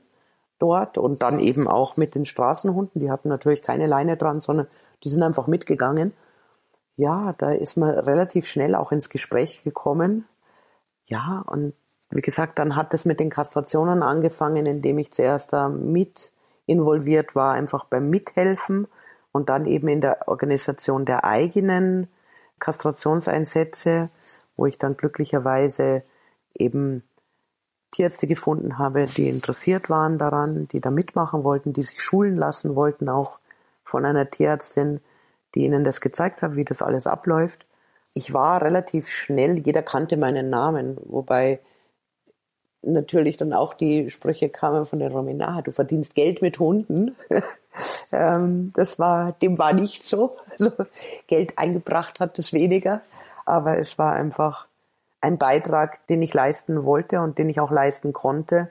dort und dann eben auch mit den Straßenhunden. Die hatten natürlich keine Leine dran, sondern die sind einfach mitgegangen. Ja, da ist man relativ schnell auch ins Gespräch gekommen. Ja, und wie gesagt, dann hat es mit den Kastrationen angefangen, indem ich zuerst da mit involviert war, einfach beim Mithelfen und dann eben in der Organisation der eigenen Kastrationseinsätze, wo ich dann glücklicherweise eben Tierärzte gefunden habe, die interessiert waren daran, die da mitmachen wollten, die sich schulen lassen wollten, auch von einer Tierärztin, die ihnen das gezeigt hat, wie das alles abläuft. Ich war relativ schnell, jeder kannte meinen Namen, wobei natürlich dann auch die Sprüche kamen von der Romina, du verdienst Geld mit Hunden. ähm, das war, dem war nicht so. Also Geld eingebracht hat es weniger, aber es war einfach ein Beitrag, den ich leisten wollte und den ich auch leisten konnte,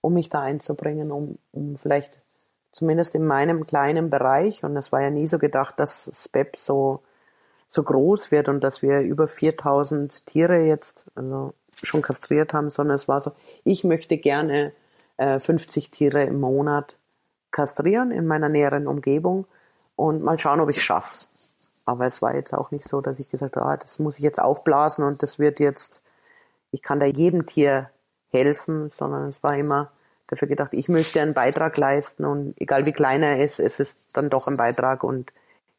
um mich da einzubringen, um, um vielleicht zumindest in meinem kleinen Bereich, und es war ja nie so gedacht, dass SPEP so, so groß wird und dass wir über 4000 Tiere jetzt, also schon kastriert haben, sondern es war so, ich möchte gerne äh, 50 Tiere im Monat kastrieren in meiner näheren Umgebung und mal schauen, ob ich es schaffe. Aber es war jetzt auch nicht so, dass ich gesagt habe, ah, das muss ich jetzt aufblasen und das wird jetzt, ich kann da jedem Tier helfen, sondern es war immer dafür gedacht, ich möchte einen Beitrag leisten und egal wie klein er ist, es ist dann doch ein Beitrag und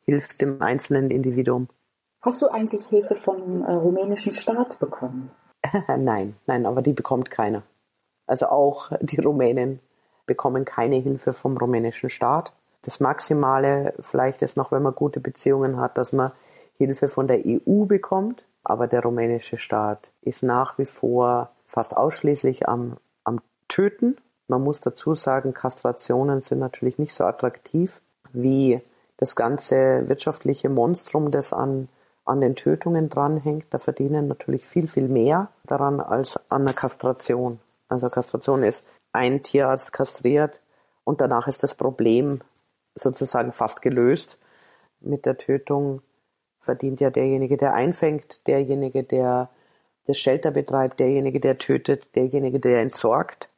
hilft dem einzelnen Individuum. Hast du eigentlich Hilfe vom äh, rumänischen Staat bekommen? nein, nein, aber die bekommt keiner. Also auch die Rumänen bekommen keine Hilfe vom rumänischen Staat. Das Maximale vielleicht ist noch, wenn man gute Beziehungen hat, dass man Hilfe von der EU bekommt. Aber der rumänische Staat ist nach wie vor fast ausschließlich am, am Töten. Man muss dazu sagen, Kastrationen sind natürlich nicht so attraktiv wie das ganze wirtschaftliche Monstrum, das an an den Tötungen dranhängt, da verdienen natürlich viel, viel mehr daran als an der Kastration. Also Kastration ist ein Tierarzt kastriert und danach ist das Problem sozusagen fast gelöst. Mit der Tötung verdient ja derjenige, der einfängt, derjenige, der das Shelter betreibt, derjenige, der tötet, derjenige, der entsorgt.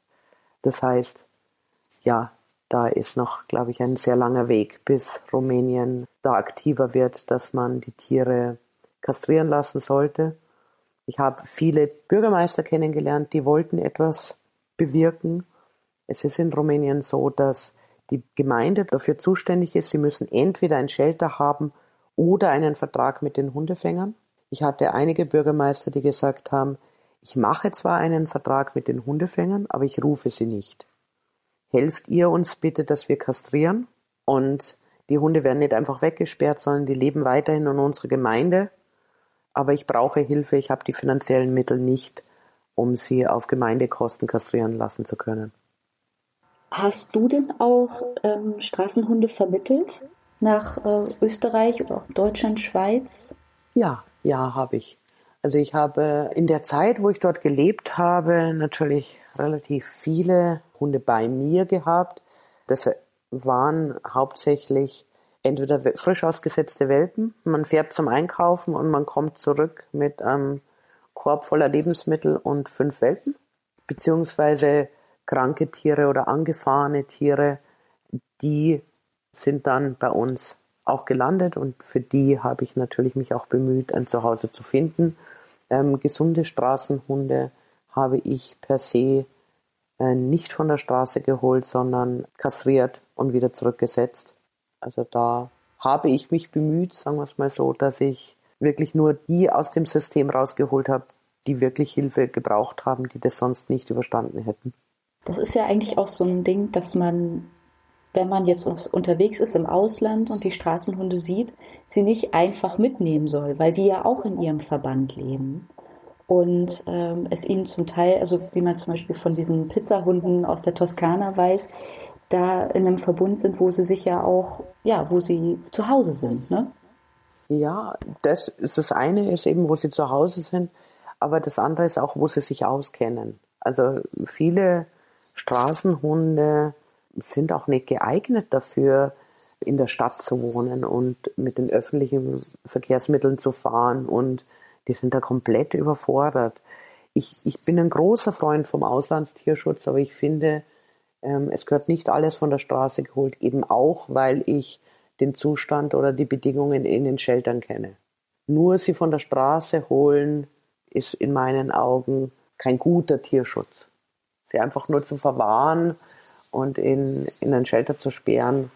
Das heißt, ja, da ist noch, glaube ich, ein sehr langer Weg, bis Rumänien da aktiver wird, dass man die Tiere kastrieren lassen sollte. Ich habe viele Bürgermeister kennengelernt, die wollten etwas bewirken. Es ist in Rumänien so, dass die Gemeinde dafür zuständig ist, sie müssen entweder ein Shelter haben oder einen Vertrag mit den Hundefängern. Ich hatte einige Bürgermeister, die gesagt haben, Ich mache zwar einen Vertrag mit den Hundefängern, aber ich rufe sie nicht. Helft ihr uns bitte, dass wir kastrieren und die Hunde werden nicht einfach weggesperrt, sondern die leben weiterhin in unserer Gemeinde. Aber ich brauche Hilfe, ich habe die finanziellen Mittel nicht, um sie auf Gemeindekosten kastrieren lassen zu können. Hast du denn auch ähm, Straßenhunde vermittelt nach äh, Österreich oder auch Deutschland, Schweiz? Ja, ja, habe ich. Also ich habe in der Zeit, wo ich dort gelebt habe, natürlich relativ viele Hunde bei mir gehabt. Das waren hauptsächlich entweder frisch ausgesetzte Welpen. Man fährt zum Einkaufen und man kommt zurück mit einem Korb voller Lebensmittel und fünf Welpen. Beziehungsweise kranke Tiere oder angefahrene Tiere, die sind dann bei uns auch gelandet und für die habe ich natürlich mich auch bemüht, ein Zuhause zu finden. Ähm, gesunde Straßenhunde habe ich per se äh, nicht von der Straße geholt, sondern kastriert und wieder zurückgesetzt. Also da habe ich mich bemüht, sagen wir es mal so, dass ich wirklich nur die aus dem System rausgeholt habe, die wirklich Hilfe gebraucht haben, die das sonst nicht überstanden hätten. Das ist ja eigentlich auch so ein Ding, dass man, wenn man jetzt unterwegs ist im Ausland und die Straßenhunde sieht, sie nicht einfach mitnehmen soll, weil die ja auch in ihrem Verband leben. Und ähm, es ihnen zum Teil, also wie man zum Beispiel von diesen Pizzahunden aus der Toskana weiß, da in einem Verbund sind, wo sie sich ja auch, ja, wo sie zu Hause sind, ne? Ja, das ist das eine, ist eben, wo sie zu Hause sind, aber das andere ist auch, wo sie sich auskennen. Also viele Straßenhunde sind auch nicht geeignet dafür, in der Stadt zu wohnen und mit den öffentlichen Verkehrsmitteln zu fahren und die sind da komplett überfordert. Ich, ich bin ein großer Freund vom Auslandstierschutz, aber ich finde, ähm, es gehört nicht alles von der Straße geholt, eben auch, weil ich den Zustand oder die Bedingungen in den Sheltern kenne. Nur sie von der Straße holen, ist in meinen Augen kein guter Tierschutz sie einfach nur zu verwahren und in, in ein Shelter zu sperren,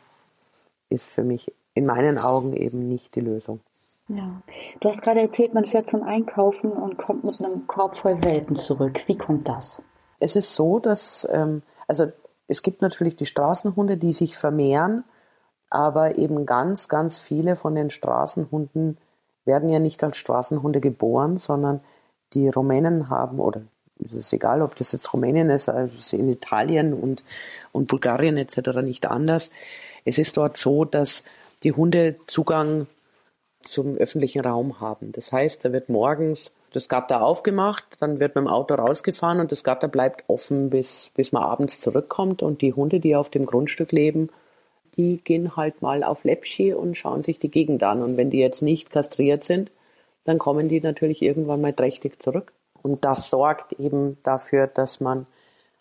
ist für mich in meinen Augen eben nicht die Lösung. Ja, du hast gerade erzählt, man fährt zum Einkaufen und kommt mit einem Korb voll Welpen zurück. Wie kommt das? Es ist so, dass, ähm, also es gibt natürlich die Straßenhunde, die sich vermehren, aber eben ganz, ganz viele von den Straßenhunden werden ja nicht als Straßenhunde geboren, sondern die Rumänen haben oder es ist egal, ob das jetzt Rumänien ist, also in Italien und, und Bulgarien etc. nicht anders. Es ist dort so, dass die Hunde Zugang zum öffentlichen Raum haben. Das heißt, da wird morgens das Gatter aufgemacht, dann wird mit dem Auto rausgefahren und das Gatter bleibt offen, bis, bis man abends zurückkommt. Und die Hunde, die auf dem Grundstück leben, die gehen halt mal auf Lepschi und schauen sich die Gegend an. Und wenn die jetzt nicht kastriert sind, dann kommen die natürlich irgendwann mal trächtig zurück. Und das sorgt eben dafür, dass man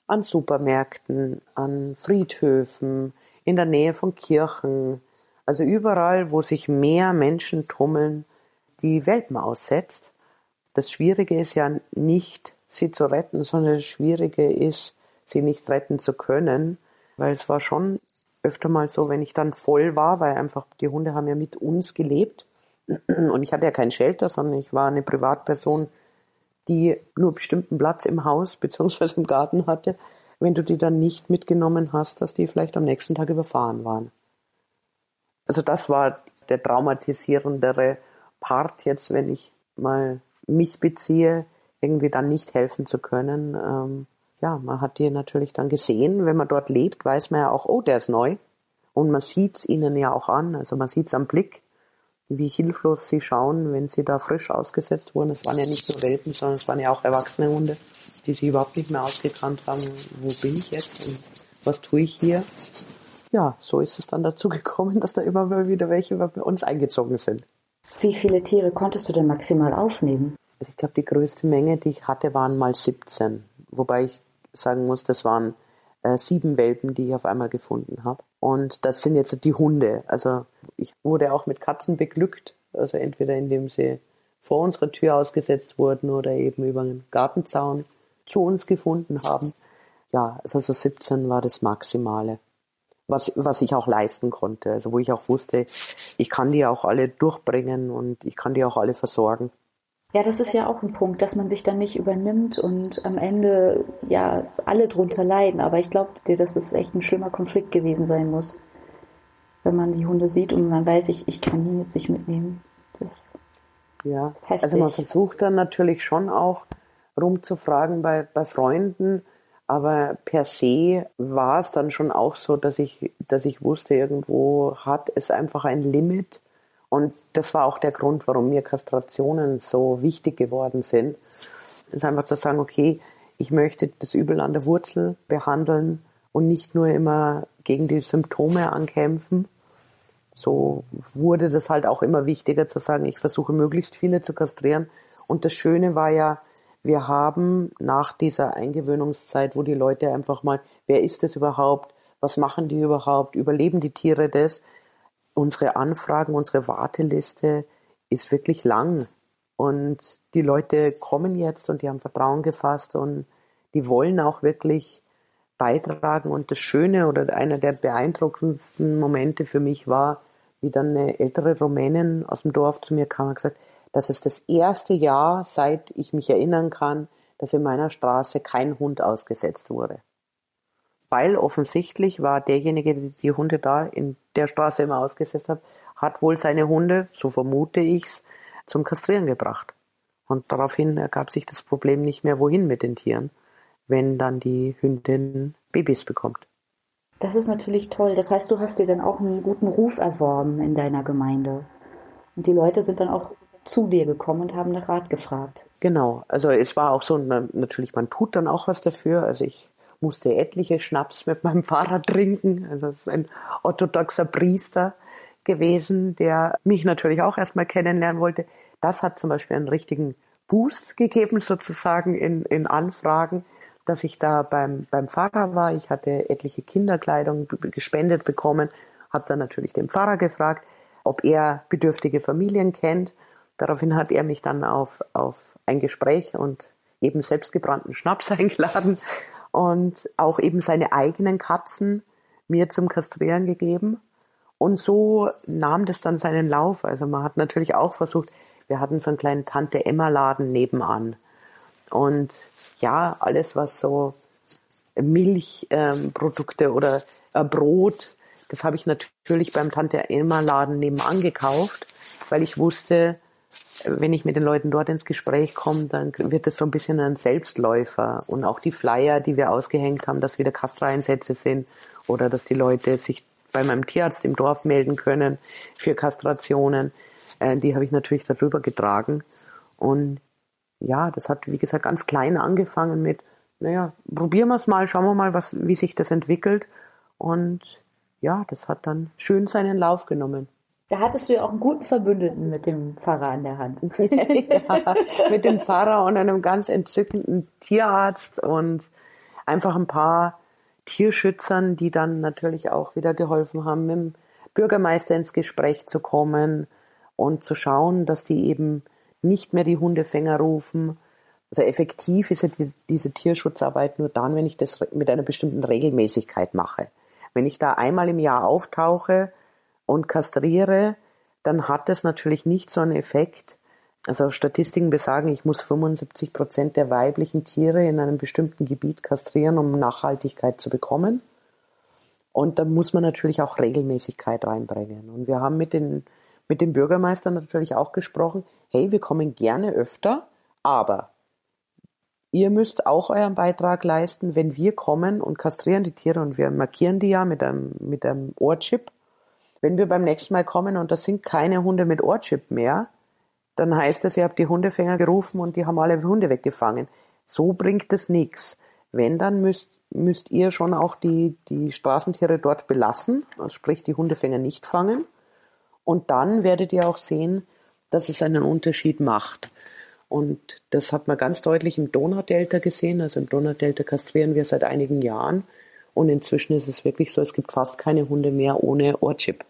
an Supermärkten, an Friedhöfen, in der Nähe von Kirchen, also überall, wo sich mehr Menschen tummeln, die Welpen aussetzt. Das Schwierige ist ja nicht, sie zu retten, sondern das Schwierige ist, sie nicht retten zu können, weil es war schon öfter mal so, wenn ich dann voll war, weil einfach die Hunde haben ja mit uns gelebt und ich hatte ja kein Shelter, sondern ich war eine Privatperson, die nur bestimmten Platz im Haus bzw. im Garten hatte, wenn du die dann nicht mitgenommen hast, dass die vielleicht am nächsten Tag überfahren waren. Also das war der traumatisierendere Part jetzt, wenn ich mal mich beziehe, irgendwie dann nicht helfen zu können. Ähm, ja, man hat die natürlich dann gesehen. Wenn man dort lebt, weiß man ja auch, oh, der ist neu. Und man sieht es ihnen ja auch an. Also man sieht es am Blick wie hilflos sie schauen, wenn sie da frisch ausgesetzt wurden. Es waren ja nicht nur Welpen, sondern es waren ja auch erwachsene Hunde, die sich überhaupt nicht mehr ausgekannt haben, wo bin ich jetzt und was tue ich hier. Ja, so ist es dann dazu gekommen, dass da immer mal wieder welche bei uns eingezogen sind. Wie viele Tiere konntest du denn maximal aufnehmen? Also ich glaube, die größte Menge, die ich hatte, waren mal 17. Wobei ich sagen muss, das waren äh, sieben Welpen, die ich auf einmal gefunden habe. Und das sind jetzt die Hunde. Also ich wurde auch mit Katzen beglückt. Also entweder indem sie vor unserer Tür ausgesetzt wurden oder eben über einen Gartenzaun zu uns gefunden haben. Ja, also so 17 war das Maximale. Was, was ich auch leisten konnte. Also wo ich auch wusste, ich kann die auch alle durchbringen und ich kann die auch alle versorgen. Ja, das ist ja auch ein Punkt, dass man sich dann nicht übernimmt und am Ende ja alle drunter leiden. Aber ich glaube dir, dass es echt ein schlimmer Konflikt gewesen sein muss, wenn man die Hunde sieht und man weiß, ich, ich kann die mit sich mitnehmen. Das ja, ist heftig. also man versucht dann natürlich schon auch rumzufragen bei, bei Freunden, aber per se war es dann schon auch so, dass ich, dass ich wusste, irgendwo hat es einfach ein Limit. Und das war auch der Grund, warum mir Kastrationen so wichtig geworden sind. Ist einfach zu sagen, okay, ich möchte das Übel an der Wurzel behandeln und nicht nur immer gegen die Symptome ankämpfen. So wurde das halt auch immer wichtiger zu sagen, ich versuche möglichst viele zu kastrieren. Und das Schöne war ja, wir haben nach dieser Eingewöhnungszeit, wo die Leute einfach mal, wer ist das überhaupt? Was machen die überhaupt? Überleben die Tiere das? Unsere Anfragen, unsere Warteliste ist wirklich lang. Und die Leute kommen jetzt und die haben Vertrauen gefasst und die wollen auch wirklich beitragen. Und das Schöne oder einer der beeindruckendsten Momente für mich war, wie dann eine ältere Rumänin aus dem Dorf zu mir kam und gesagt, das ist das erste Jahr, seit ich mich erinnern kann, dass in meiner Straße kein Hund ausgesetzt wurde. Weil offensichtlich war derjenige, der die Hunde da in der Straße immer ausgesetzt hat, hat wohl seine Hunde, so vermute ich's, zum Kastrieren gebracht. Und daraufhin ergab sich das Problem nicht mehr, wohin mit den Tieren, wenn dann die Hündin Babys bekommt. Das ist natürlich toll. Das heißt, du hast dir dann auch einen guten Ruf erworben in deiner Gemeinde. Und die Leute sind dann auch zu dir gekommen und haben nach Rat gefragt. Genau, also es war auch so, natürlich, man tut dann auch was dafür. Also ich musste etliche Schnaps mit meinem Fahrer trinken. Also das ist ein orthodoxer Priester gewesen, der mich natürlich auch erstmal kennenlernen wollte. Das hat zum Beispiel einen richtigen Boost gegeben, sozusagen in, in Anfragen, dass ich da beim, beim Pfarrer war. Ich hatte etliche Kinderkleidung gespendet bekommen, habe dann natürlich den Pfarrer gefragt, ob er bedürftige Familien kennt Daraufhin hat er mich dann auf, auf ein Gespräch und eben selbstgebrannten Schnaps eingeladen und auch eben seine eigenen Katzen mir zum Kastrieren gegeben. Und so nahm das dann seinen Lauf. Also man hat natürlich auch versucht, wir hatten so einen kleinen Tante Emma Laden nebenan. Und ja, alles was so Milchprodukte ähm, oder äh, Brot, das habe ich natürlich beim Tante Emma Laden nebenan gekauft, weil ich wusste, wenn ich mit den Leuten dort ins Gespräch komme, dann wird es so ein bisschen ein Selbstläufer. Und auch die Flyer, die wir ausgehängt haben, dass wieder Kastreinsätze sind oder dass die Leute sich bei meinem Tierarzt im Dorf melden können für Kastrationen, äh, die habe ich natürlich darüber getragen. Und ja, das hat, wie gesagt, ganz klein angefangen mit, naja, probieren wir es mal, schauen wir mal, was, wie sich das entwickelt. Und ja, das hat dann schön seinen Lauf genommen. Da hattest du ja auch einen guten Verbündeten mit dem Pfarrer an der Hand. ja, mit dem Pfarrer und einem ganz entzückenden Tierarzt und einfach ein paar Tierschützern, die dann natürlich auch wieder geholfen haben, mit dem Bürgermeister ins Gespräch zu kommen und zu schauen, dass die eben nicht mehr die Hundefänger rufen. Also effektiv ist ja die, diese Tierschutzarbeit nur dann, wenn ich das mit einer bestimmten Regelmäßigkeit mache. Wenn ich da einmal im Jahr auftauche, und kastriere, dann hat das natürlich nicht so einen Effekt. Also Statistiken besagen, ich muss 75 Prozent der weiblichen Tiere in einem bestimmten Gebiet kastrieren, um Nachhaltigkeit zu bekommen. Und da muss man natürlich auch Regelmäßigkeit reinbringen. Und wir haben mit den, mit den Bürgermeistern natürlich auch gesprochen, hey, wir kommen gerne öfter, aber ihr müsst auch euren Beitrag leisten, wenn wir kommen und kastrieren die Tiere und wir markieren die ja mit einem, mit einem Ohrchip wenn wir beim nächsten Mal kommen und das sind keine Hunde mit Ohrchip mehr, dann heißt das, ihr habt die Hundefänger gerufen und die haben alle Hunde weggefangen. So bringt es nichts. Wenn, dann müsst, müsst ihr schon auch die, die Straßentiere dort belassen, sprich die Hundefänger nicht fangen. Und dann werdet ihr auch sehen, dass es einen Unterschied macht. Und das hat man ganz deutlich im Donaudelta gesehen. Also im Donaudelta kastrieren wir seit einigen Jahren. Und inzwischen ist es wirklich so, es gibt fast keine Hunde mehr ohne Ohrchip.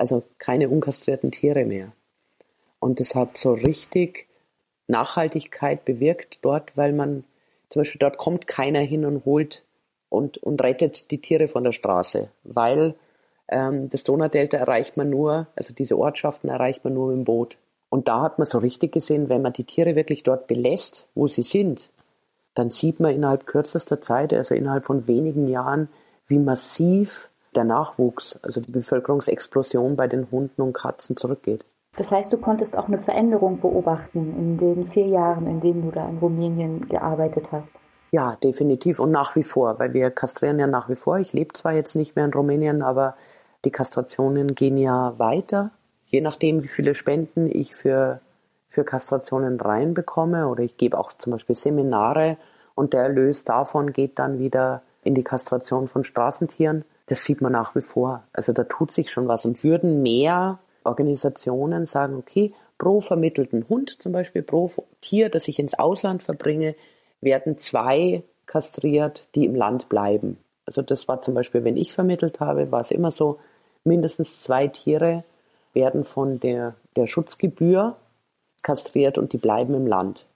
Also keine unkastrierten Tiere mehr. Und das hat so richtig Nachhaltigkeit bewirkt dort, weil man zum Beispiel dort kommt keiner hin und holt und, und rettet die Tiere von der Straße, weil ähm, das Donaudelta erreicht man nur, also diese Ortschaften erreicht man nur mit dem Boot. Und da hat man so richtig gesehen, wenn man die Tiere wirklich dort belässt, wo sie sind, dann sieht man innerhalb kürzester Zeit, also innerhalb von wenigen Jahren, wie massiv der Nachwuchs, also die Bevölkerungsexplosion bei den Hunden und Katzen zurückgeht. Das heißt, du konntest auch eine Veränderung beobachten in den vier Jahren, in denen du da in Rumänien gearbeitet hast. Ja, definitiv und nach wie vor, weil wir kastrieren ja nach wie vor. Ich lebe zwar jetzt nicht mehr in Rumänien, aber die Kastrationen gehen ja weiter, je nachdem, wie viele Spenden ich für, für Kastrationen reinbekomme oder ich gebe auch zum Beispiel Seminare und der Erlös davon geht dann wieder in die Kastration von Straßentieren. Das sieht man nach wie vor. Also da tut sich schon was und würden mehr Organisationen sagen, okay, pro vermittelten Hund zum Beispiel, pro Tier, das ich ins Ausland verbringe, werden zwei kastriert, die im Land bleiben. Also das war zum Beispiel, wenn ich vermittelt habe, war es immer so, mindestens zwei Tiere werden von der, der Schutzgebühr kastriert und die bleiben im Land.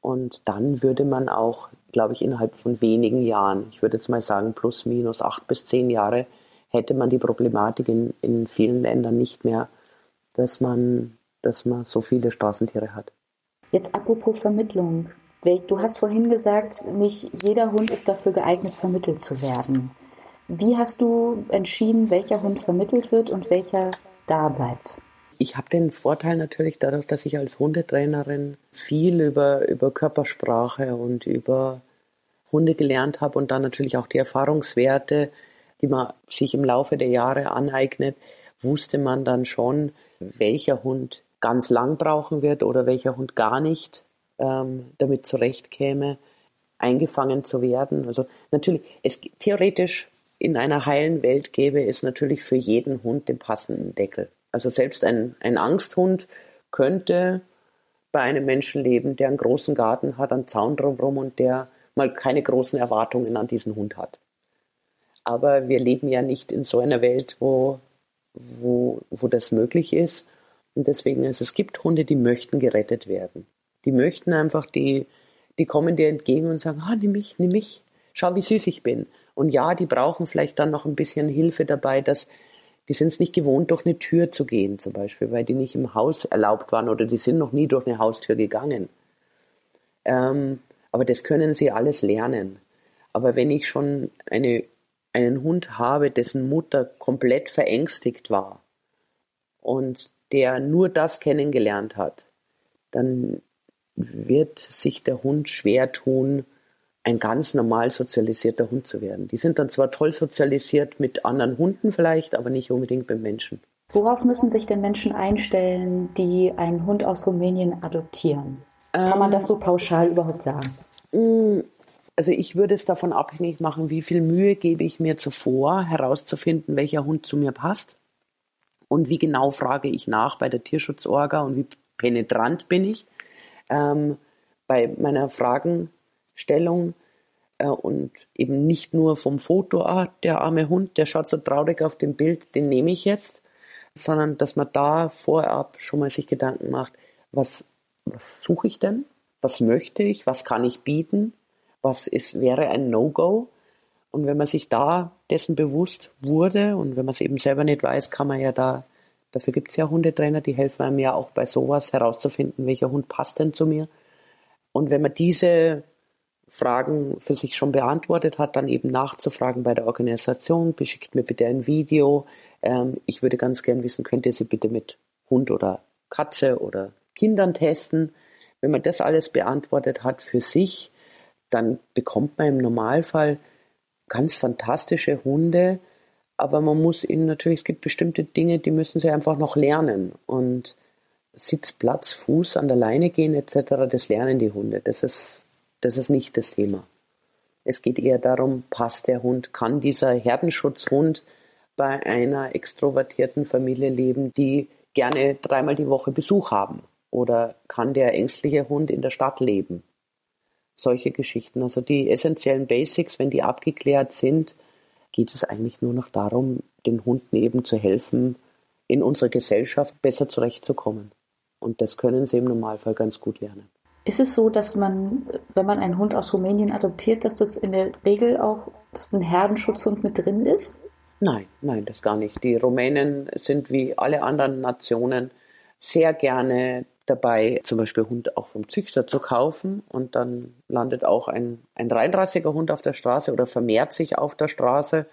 Und dann würde man auch, glaube ich, innerhalb von wenigen Jahren, ich würde jetzt mal sagen plus minus acht bis zehn Jahre, hätte man die Problematik in, in vielen Ländern nicht mehr, dass man, dass man so viele Straßentiere hat. Jetzt apropos Vermittlung. Du hast vorhin gesagt, nicht jeder Hund ist dafür geeignet, vermittelt zu werden. Wie hast du entschieden, welcher Hund vermittelt wird und welcher da bleibt? Ich habe den Vorteil natürlich dadurch, dass ich als Hundetrainerin viel über, über Körpersprache und über Hunde gelernt habe und dann natürlich auch die Erfahrungswerte, die man sich im Laufe der Jahre aneignet, wusste man dann schon, welcher Hund ganz lang brauchen wird oder welcher Hund gar nicht ähm, damit zurechtkäme, eingefangen zu werden. Also natürlich, es theoretisch in einer heilen Welt gäbe es natürlich für jeden Hund den passenden Deckel. Also selbst ein, ein Angsthund könnte bei einem Menschen leben, der einen großen Garten hat, einen Zaun drumherum und der mal keine großen Erwartungen an diesen Hund hat. Aber wir leben ja nicht in so einer Welt, wo, wo, wo das möglich ist. Und deswegen, also es gibt Hunde, die möchten gerettet werden. Die möchten einfach, die, die kommen dir entgegen und sagen, ah, nimm mich, nimm mich, schau, wie süß ich bin. Und ja, die brauchen vielleicht dann noch ein bisschen Hilfe dabei, dass die sind es nicht gewohnt, durch eine Tür zu gehen, zum Beispiel, weil die nicht im Haus erlaubt waren oder die sind noch nie durch eine Haustür gegangen. Ähm, aber das können sie alles lernen. Aber wenn ich schon eine, einen Hund habe, dessen Mutter komplett verängstigt war und der nur das kennengelernt hat, dann wird sich der Hund schwer tun, ein ganz normal sozialisierter Hund zu werden. Die sind dann zwar toll sozialisiert mit anderen Hunden vielleicht, aber nicht unbedingt mit Menschen. Worauf müssen sich denn Menschen einstellen, die einen Hund aus Rumänien adoptieren? Kann ähm, man das so pauschal überhaupt sagen? Mm, also ich würde es davon abhängig machen, wie viel Mühe gebe ich mir zuvor, herauszufinden, welcher Hund zu mir passt und wie genau frage ich nach bei der Tierschutzorga und wie penetrant bin ich ähm, bei meiner Fragenstellung äh, und eben nicht nur vom Foto, ah, der arme Hund, der schaut so traurig auf dem Bild, den nehme ich jetzt, sondern dass man da vorab schon mal sich Gedanken macht, was, was suche ich denn? Was möchte ich? Was kann ich bieten? Was ist, wäre ein No-Go? Und wenn man sich da dessen bewusst wurde und wenn man es eben selber nicht weiß, kann man ja da Dafür gibt es ja Hundetrainer, die helfen einem ja auch bei sowas herauszufinden, welcher Hund passt denn zu mir. Und wenn man diese Fragen für sich schon beantwortet hat, dann eben nachzufragen bei der Organisation, beschickt mir bitte ein Video. Ähm, ich würde ganz gern wissen, könnt ihr sie bitte mit Hund oder Katze oder Kindern testen. Wenn man das alles beantwortet hat für sich, dann bekommt man im Normalfall ganz fantastische Hunde, aber man muss ihnen natürlich, es gibt bestimmte Dinge, die müssen sie einfach noch lernen. Und Sitz, Platz, Fuß an der Leine gehen etc., das lernen die Hunde. Das ist, das ist nicht das Thema. Es geht eher darum, passt der Hund, kann dieser Herdenschutzhund bei einer extrovertierten Familie leben, die gerne dreimal die Woche Besuch haben? Oder kann der ängstliche Hund in der Stadt leben? Solche Geschichten. Also die essentiellen Basics, wenn die abgeklärt sind, geht es eigentlich nur noch darum, den Hunden eben zu helfen, in unserer Gesellschaft besser zurechtzukommen. Und das können sie im Normalfall ganz gut lernen. Ist es so, dass man, wenn man einen Hund aus Rumänien adoptiert, dass das in der Regel auch ein Herdenschutzhund mit drin ist? Nein, nein, das gar nicht. Die Rumänen sind wie alle anderen Nationen sehr gerne dabei, zum Beispiel Hund auch vom Züchter zu kaufen und dann landet auch ein, ein reinrassiger Hund auf der Straße oder vermehrt sich auf der Straße.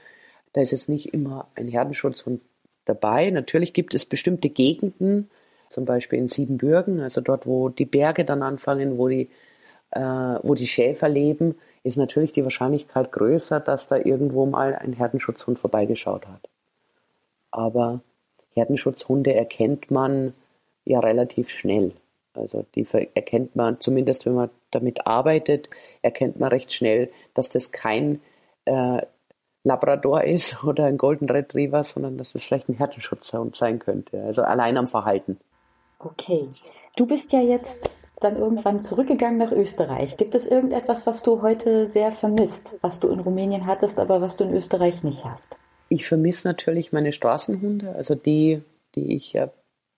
Da ist jetzt nicht immer ein Herdenschutzhund dabei. Natürlich gibt es bestimmte Gegenden, zum Beispiel in Siebenbürgen, also dort, wo die Berge dann anfangen, wo die, äh, wo die Schäfer leben, ist natürlich die Wahrscheinlichkeit größer, dass da irgendwo mal ein Herdenschutzhund vorbeigeschaut hat. Aber Herdenschutzhunde erkennt man ja relativ schnell. Also die erkennt man, zumindest wenn man damit arbeitet, erkennt man recht schnell, dass das kein äh, Labrador ist oder ein Golden Retriever, sondern dass das vielleicht ein Herdenschutzhund sein könnte. Also allein am Verhalten. Okay. Du bist ja jetzt dann irgendwann zurückgegangen nach Österreich. Gibt es irgendetwas, was du heute sehr vermisst, was du in Rumänien hattest, aber was du in Österreich nicht hast? Ich vermisse natürlich meine Straßenhunde, also die, die ich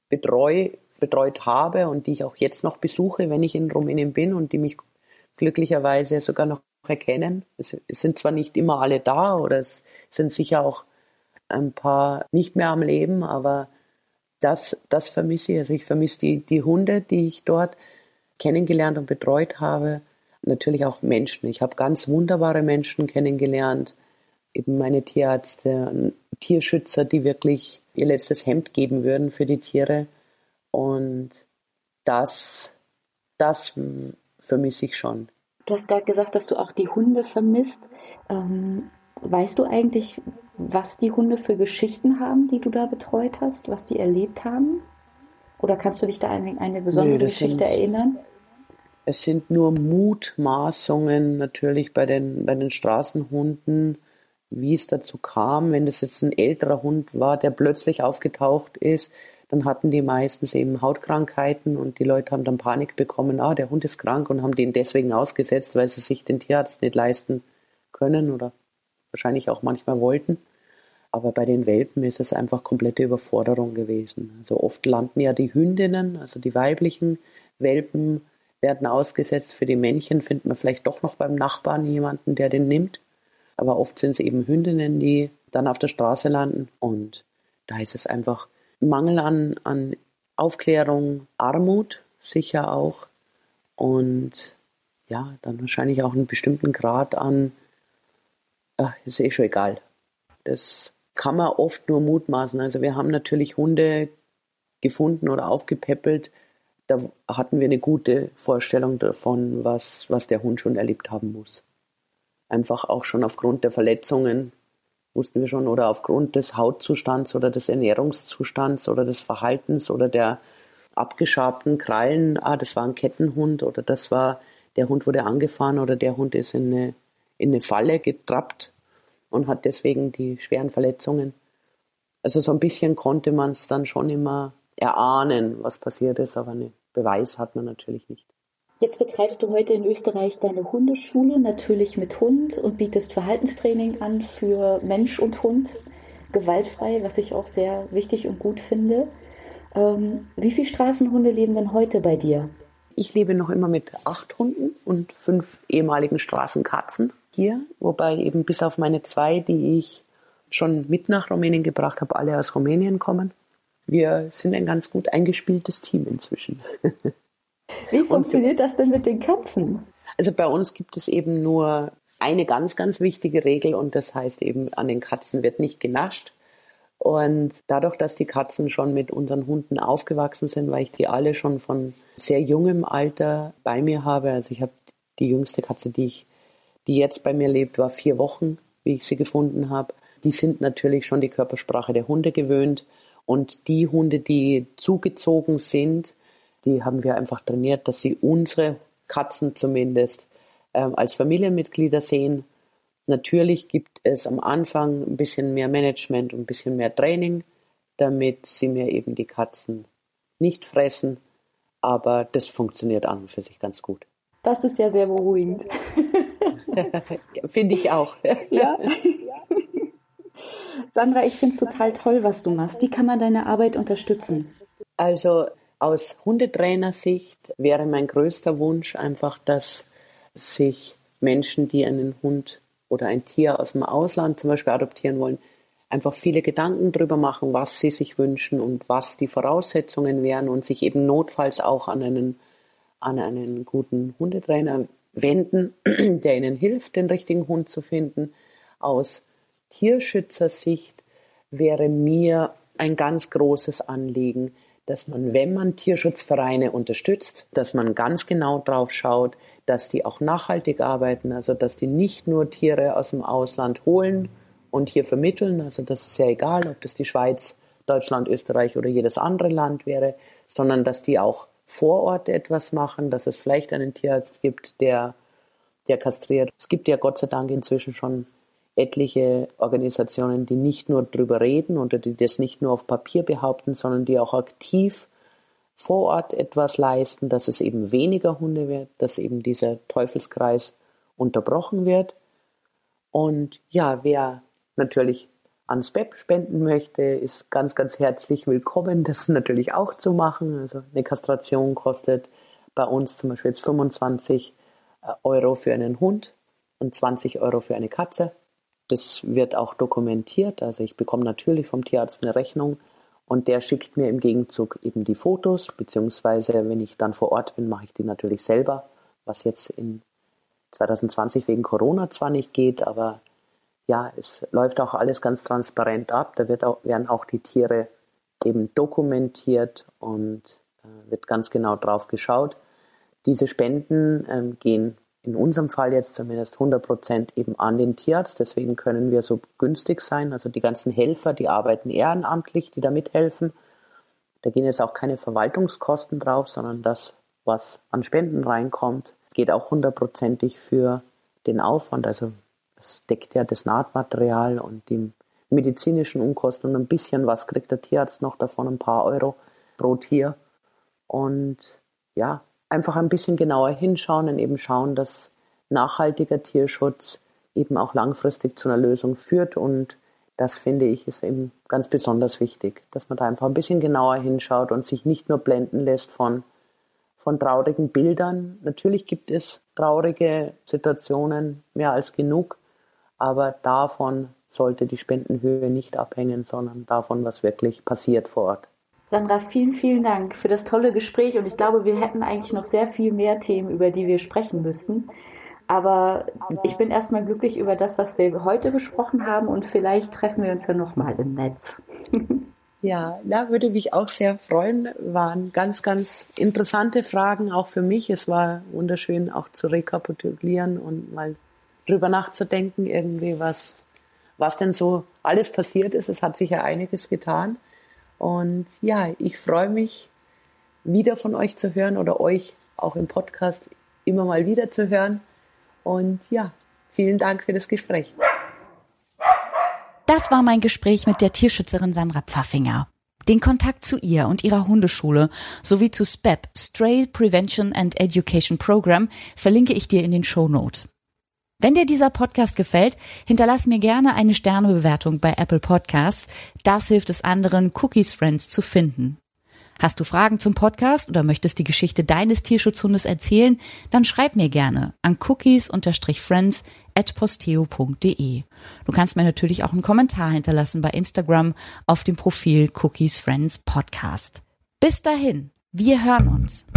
betreue, betreut habe und die ich auch jetzt noch besuche, wenn ich in Rumänien bin und die mich glücklicherweise sogar noch erkennen. Es, sind zwar nicht immer alle da oder es sind sicher auch ein paar nicht mehr am Leben, aber das, das vermisse ich. Also ich vermisse die, die Hunde, die ich dort kennengelernt und betreut habe. Natürlich auch Menschen. Ich habe ganz wunderbare Menschen kennengelernt. Eben meine Tierärzte, Tierschützer, die wirklich ihr letztes Hemd geben würden für die Tiere. Und das, das vermisse ich schon. Du hast gerade gesagt, dass du auch die Hunde vermisst. Ähm, weißt du eigentlich, was die Hunde für Geschichten haben, die du da betreut hast, was die erlebt haben? Oder kannst du dich da an eine besondere nee, Geschichte sind, erinnern? Es sind nur Mutmaßungen natürlich bei den, bei den Straßenhunden, wie es dazu kam. Wenn das jetzt ein älterer Hund war, der plötzlich aufgetaucht ist, dann hatten die meistens eben Hautkrankheiten und die Leute haben dann Panik bekommen, ah, der Hund ist krank und haben den deswegen ausgesetzt, weil sie sich den Tierarzt nicht leisten können oder wahrscheinlich auch manchmal wollten. Aber bei den Welpen ist es einfach komplette Überforderung gewesen. Also oft landen ja die Hündinnen, also die weiblichen Welpen werden ausgesetzt. Für die Männchen findet man vielleicht doch noch beim Nachbarn jemanden, der den nimmt. Aber oft sind es eben Hündinnen, die dann auf der Straße landen. Und da ist es einfach Mangel an, an Aufklärung, Armut sicher auch und ja, dann wahrscheinlich auch einen bestimmten Grad an, ach, ist eh schon egal. Das kann man oft nur mutmaßen. Also wir haben natürlich Hunde gefunden oder aufgepäppelt, da hatten wir eine gute Vorstellung davon, was, was der Hund schon erlebt haben muss. Einfach auch schon aufgrund der Verletzungen, wussten wir schon, oder aufgrund des Hautzustands oder des Ernährungszustands oder des Verhaltens oder der abgeschabten Krallen, ah, das war ein Kettenhund oder das war, der Hund wurde angefahren oder der Hund ist in eine, in eine Falle getrappt und hat deswegen die schweren Verletzungen. Also so ein bisschen konnte man es dann schon immer erahnen, was passiert ist, aber einen Beweis hat man natürlich nicht. Jetzt betreibst du heute in Österreich deine Hundeschule, natürlich mit Hund und bietest Verhaltenstraining an für Mensch und Hund, gewaltfrei, was ich auch sehr wichtig und gut finde. Ähm, wie viele Straßenhunde leben denn heute bei dir? Ich lebe noch immer mit acht Hunden und fünf ehemaligen Straßenkatzen hier, wobei eben bis auf meine zwei, die ich schon mit nach Rumänien gebracht habe, alle aus Rumänien kommen. Wir sind ein ganz gut eingespieltes Team inzwischen. Wie funktioniert das denn mit den Katzen? Also bei uns gibt es eben nur eine ganz, ganz wichtige Regel und das heißt eben, an den Katzen wird nicht genascht. Und dadurch, dass die Katzen schon mit unseren Hunden aufgewachsen sind, weil ich die alle schon von sehr jungem Alter bei mir habe, also ich habe die jüngste Katze, die ich, die jetzt bei mir lebt, war vier Wochen, wie ich sie gefunden habe. Die sind natürlich schon die Körpersprache der Hunde gewöhnt. Und die Hunde, die zugezogen sind, die haben wir einfach trainiert, dass sie unsere Katzen zumindest ähm, als Familienmitglieder sehen. Natürlich gibt es am Anfang ein bisschen mehr Management und ein bisschen mehr Training, damit sie mir eben die Katzen nicht fressen. Aber das funktioniert an und für sich ganz gut. Das ist ja sehr beruhigend. Finde ich auch. ja. Sandra, ich finde es total toll, was du machst. Wie kann man deine Arbeit unterstützen? Also aus Hundetrainersicht wäre mein größter Wunsch einfach, dass sich Menschen, die einen Hund oder ein Tier aus dem Ausland zum Beispiel adoptieren wollen, einfach viele Gedanken drüber machen, was sie sich wünschen und was die Voraussetzungen wären und sich eben notfalls auch an einen, an einen guten Hundetrainer wenden, der ihnen hilft, den richtigen Hund zu finden. Aus Tierschützersicht wäre mir ein ganz großes Anliegen, dass man, wenn man Tierschutzvereine unterstützt, dass man ganz genau drauf schaut, dass die auch nachhaltig arbeiten, also dass die nicht nur Tiere aus dem Ausland holen und hier vermitteln, also das ist ja egal, ob das die Schweiz, Deutschland, Österreich oder jedes andere Land wäre, sondern dass die auch vor Ort etwas machen, dass es vielleicht einen Tierarzt gibt, der, der kastriert. Es gibt ja Gott sei Dank inzwischen schon etliche Organisationen, die nicht nur drüber reden oder die das nicht nur auf Papier behaupten, sondern die auch aktiv vor Ort etwas leisten, dass es eben weniger Hunde wird, dass eben dieser Teufelskreis unterbrochen wird. Und ja, wer natürlich ans BEP spenden möchte, ist ganz, ganz herzlich willkommen, das natürlich auch zu machen. Also eine Kastration kostet bei uns zum Beispiel jetzt 25 äh, Euro für einen Hund und 20 Euro für eine Katze. Das wird auch dokumentiert. Also ich bekomme natürlich vom Tierarzt eine Rechnung und der schickt mir im Gegenzug eben die Fotos, beziehungsweise wenn ich dann vor Ort bin, mache ich die natürlich selber, was jetzt in 2020 wegen Corona zwar nicht geht, aber ja, es läuft auch alles ganz transparent ab. Da wird auch, werden auch die Tiere eben dokumentiert und äh, wird ganz genau drauf geschaut. Diese Spenden ähm, gehen in unserem Fall jetzt zumindest 100 Prozent eben an den Tierarzt. Deswegen können wir so günstig sein. Also die ganzen Helfer, die arbeiten ehrenamtlich, die da mithelfen. Da gehen jetzt auch keine Verwaltungskosten drauf, sondern das, was an Spenden reinkommt, geht auch hundertprozentig für den Aufwand. Also es deckt ja das Nahtmaterial und die medizinischen Unkosten und ein bisschen was kriegt der Tierarzt noch davon, ein paar Euro pro Tier. Und ja, einfach ein bisschen genauer hinschauen und eben schauen, dass nachhaltiger Tierschutz eben auch langfristig zu einer Lösung führt. Und das finde ich ist eben ganz besonders wichtig, dass man da einfach ein bisschen genauer hinschaut und sich nicht nur blenden lässt von, von traurigen Bildern. Natürlich gibt es traurige Situationen mehr als genug, aber davon sollte die Spendenhöhe nicht abhängen, sondern davon, was wirklich passiert vor Ort. Sandra, vielen, vielen Dank für das tolle Gespräch und ich glaube, wir hätten eigentlich noch sehr viel mehr Themen, über die wir sprechen müssten. Aber ich bin erstmal glücklich über das, was wir heute besprochen haben und vielleicht treffen wir uns ja nochmal im Netz. Ja, da würde mich auch sehr freuen. Waren ganz, ganz interessante Fragen auch für mich. Es war wunderschön auch zu rekapitulieren und mal drüber nachzudenken, irgendwie was, was denn so alles passiert ist. Es hat sich ja einiges getan. Und ja, ich freue mich, wieder von euch zu hören oder euch auch im Podcast immer mal wieder zu hören. Und ja, vielen Dank für das Gespräch. Das war mein Gespräch mit der Tierschützerin Sandra Pfaffinger. Den Kontakt zu ihr und ihrer Hundeschule sowie zu SPEP, Stray Prevention and Education Program, verlinke ich dir in den Show Notes. Wenn dir dieser Podcast gefällt, hinterlass mir gerne eine Sternebewertung bei Apple Podcasts. Das hilft es anderen, Cookies Friends zu finden. Hast du Fragen zum Podcast oder möchtest die Geschichte deines Tierschutzhundes erzählen? Dann schreib mir gerne an cookies-friends at posteo.de. Du kannst mir natürlich auch einen Kommentar hinterlassen bei Instagram auf dem Profil Cookies Friends Podcast. Bis dahin, wir hören uns.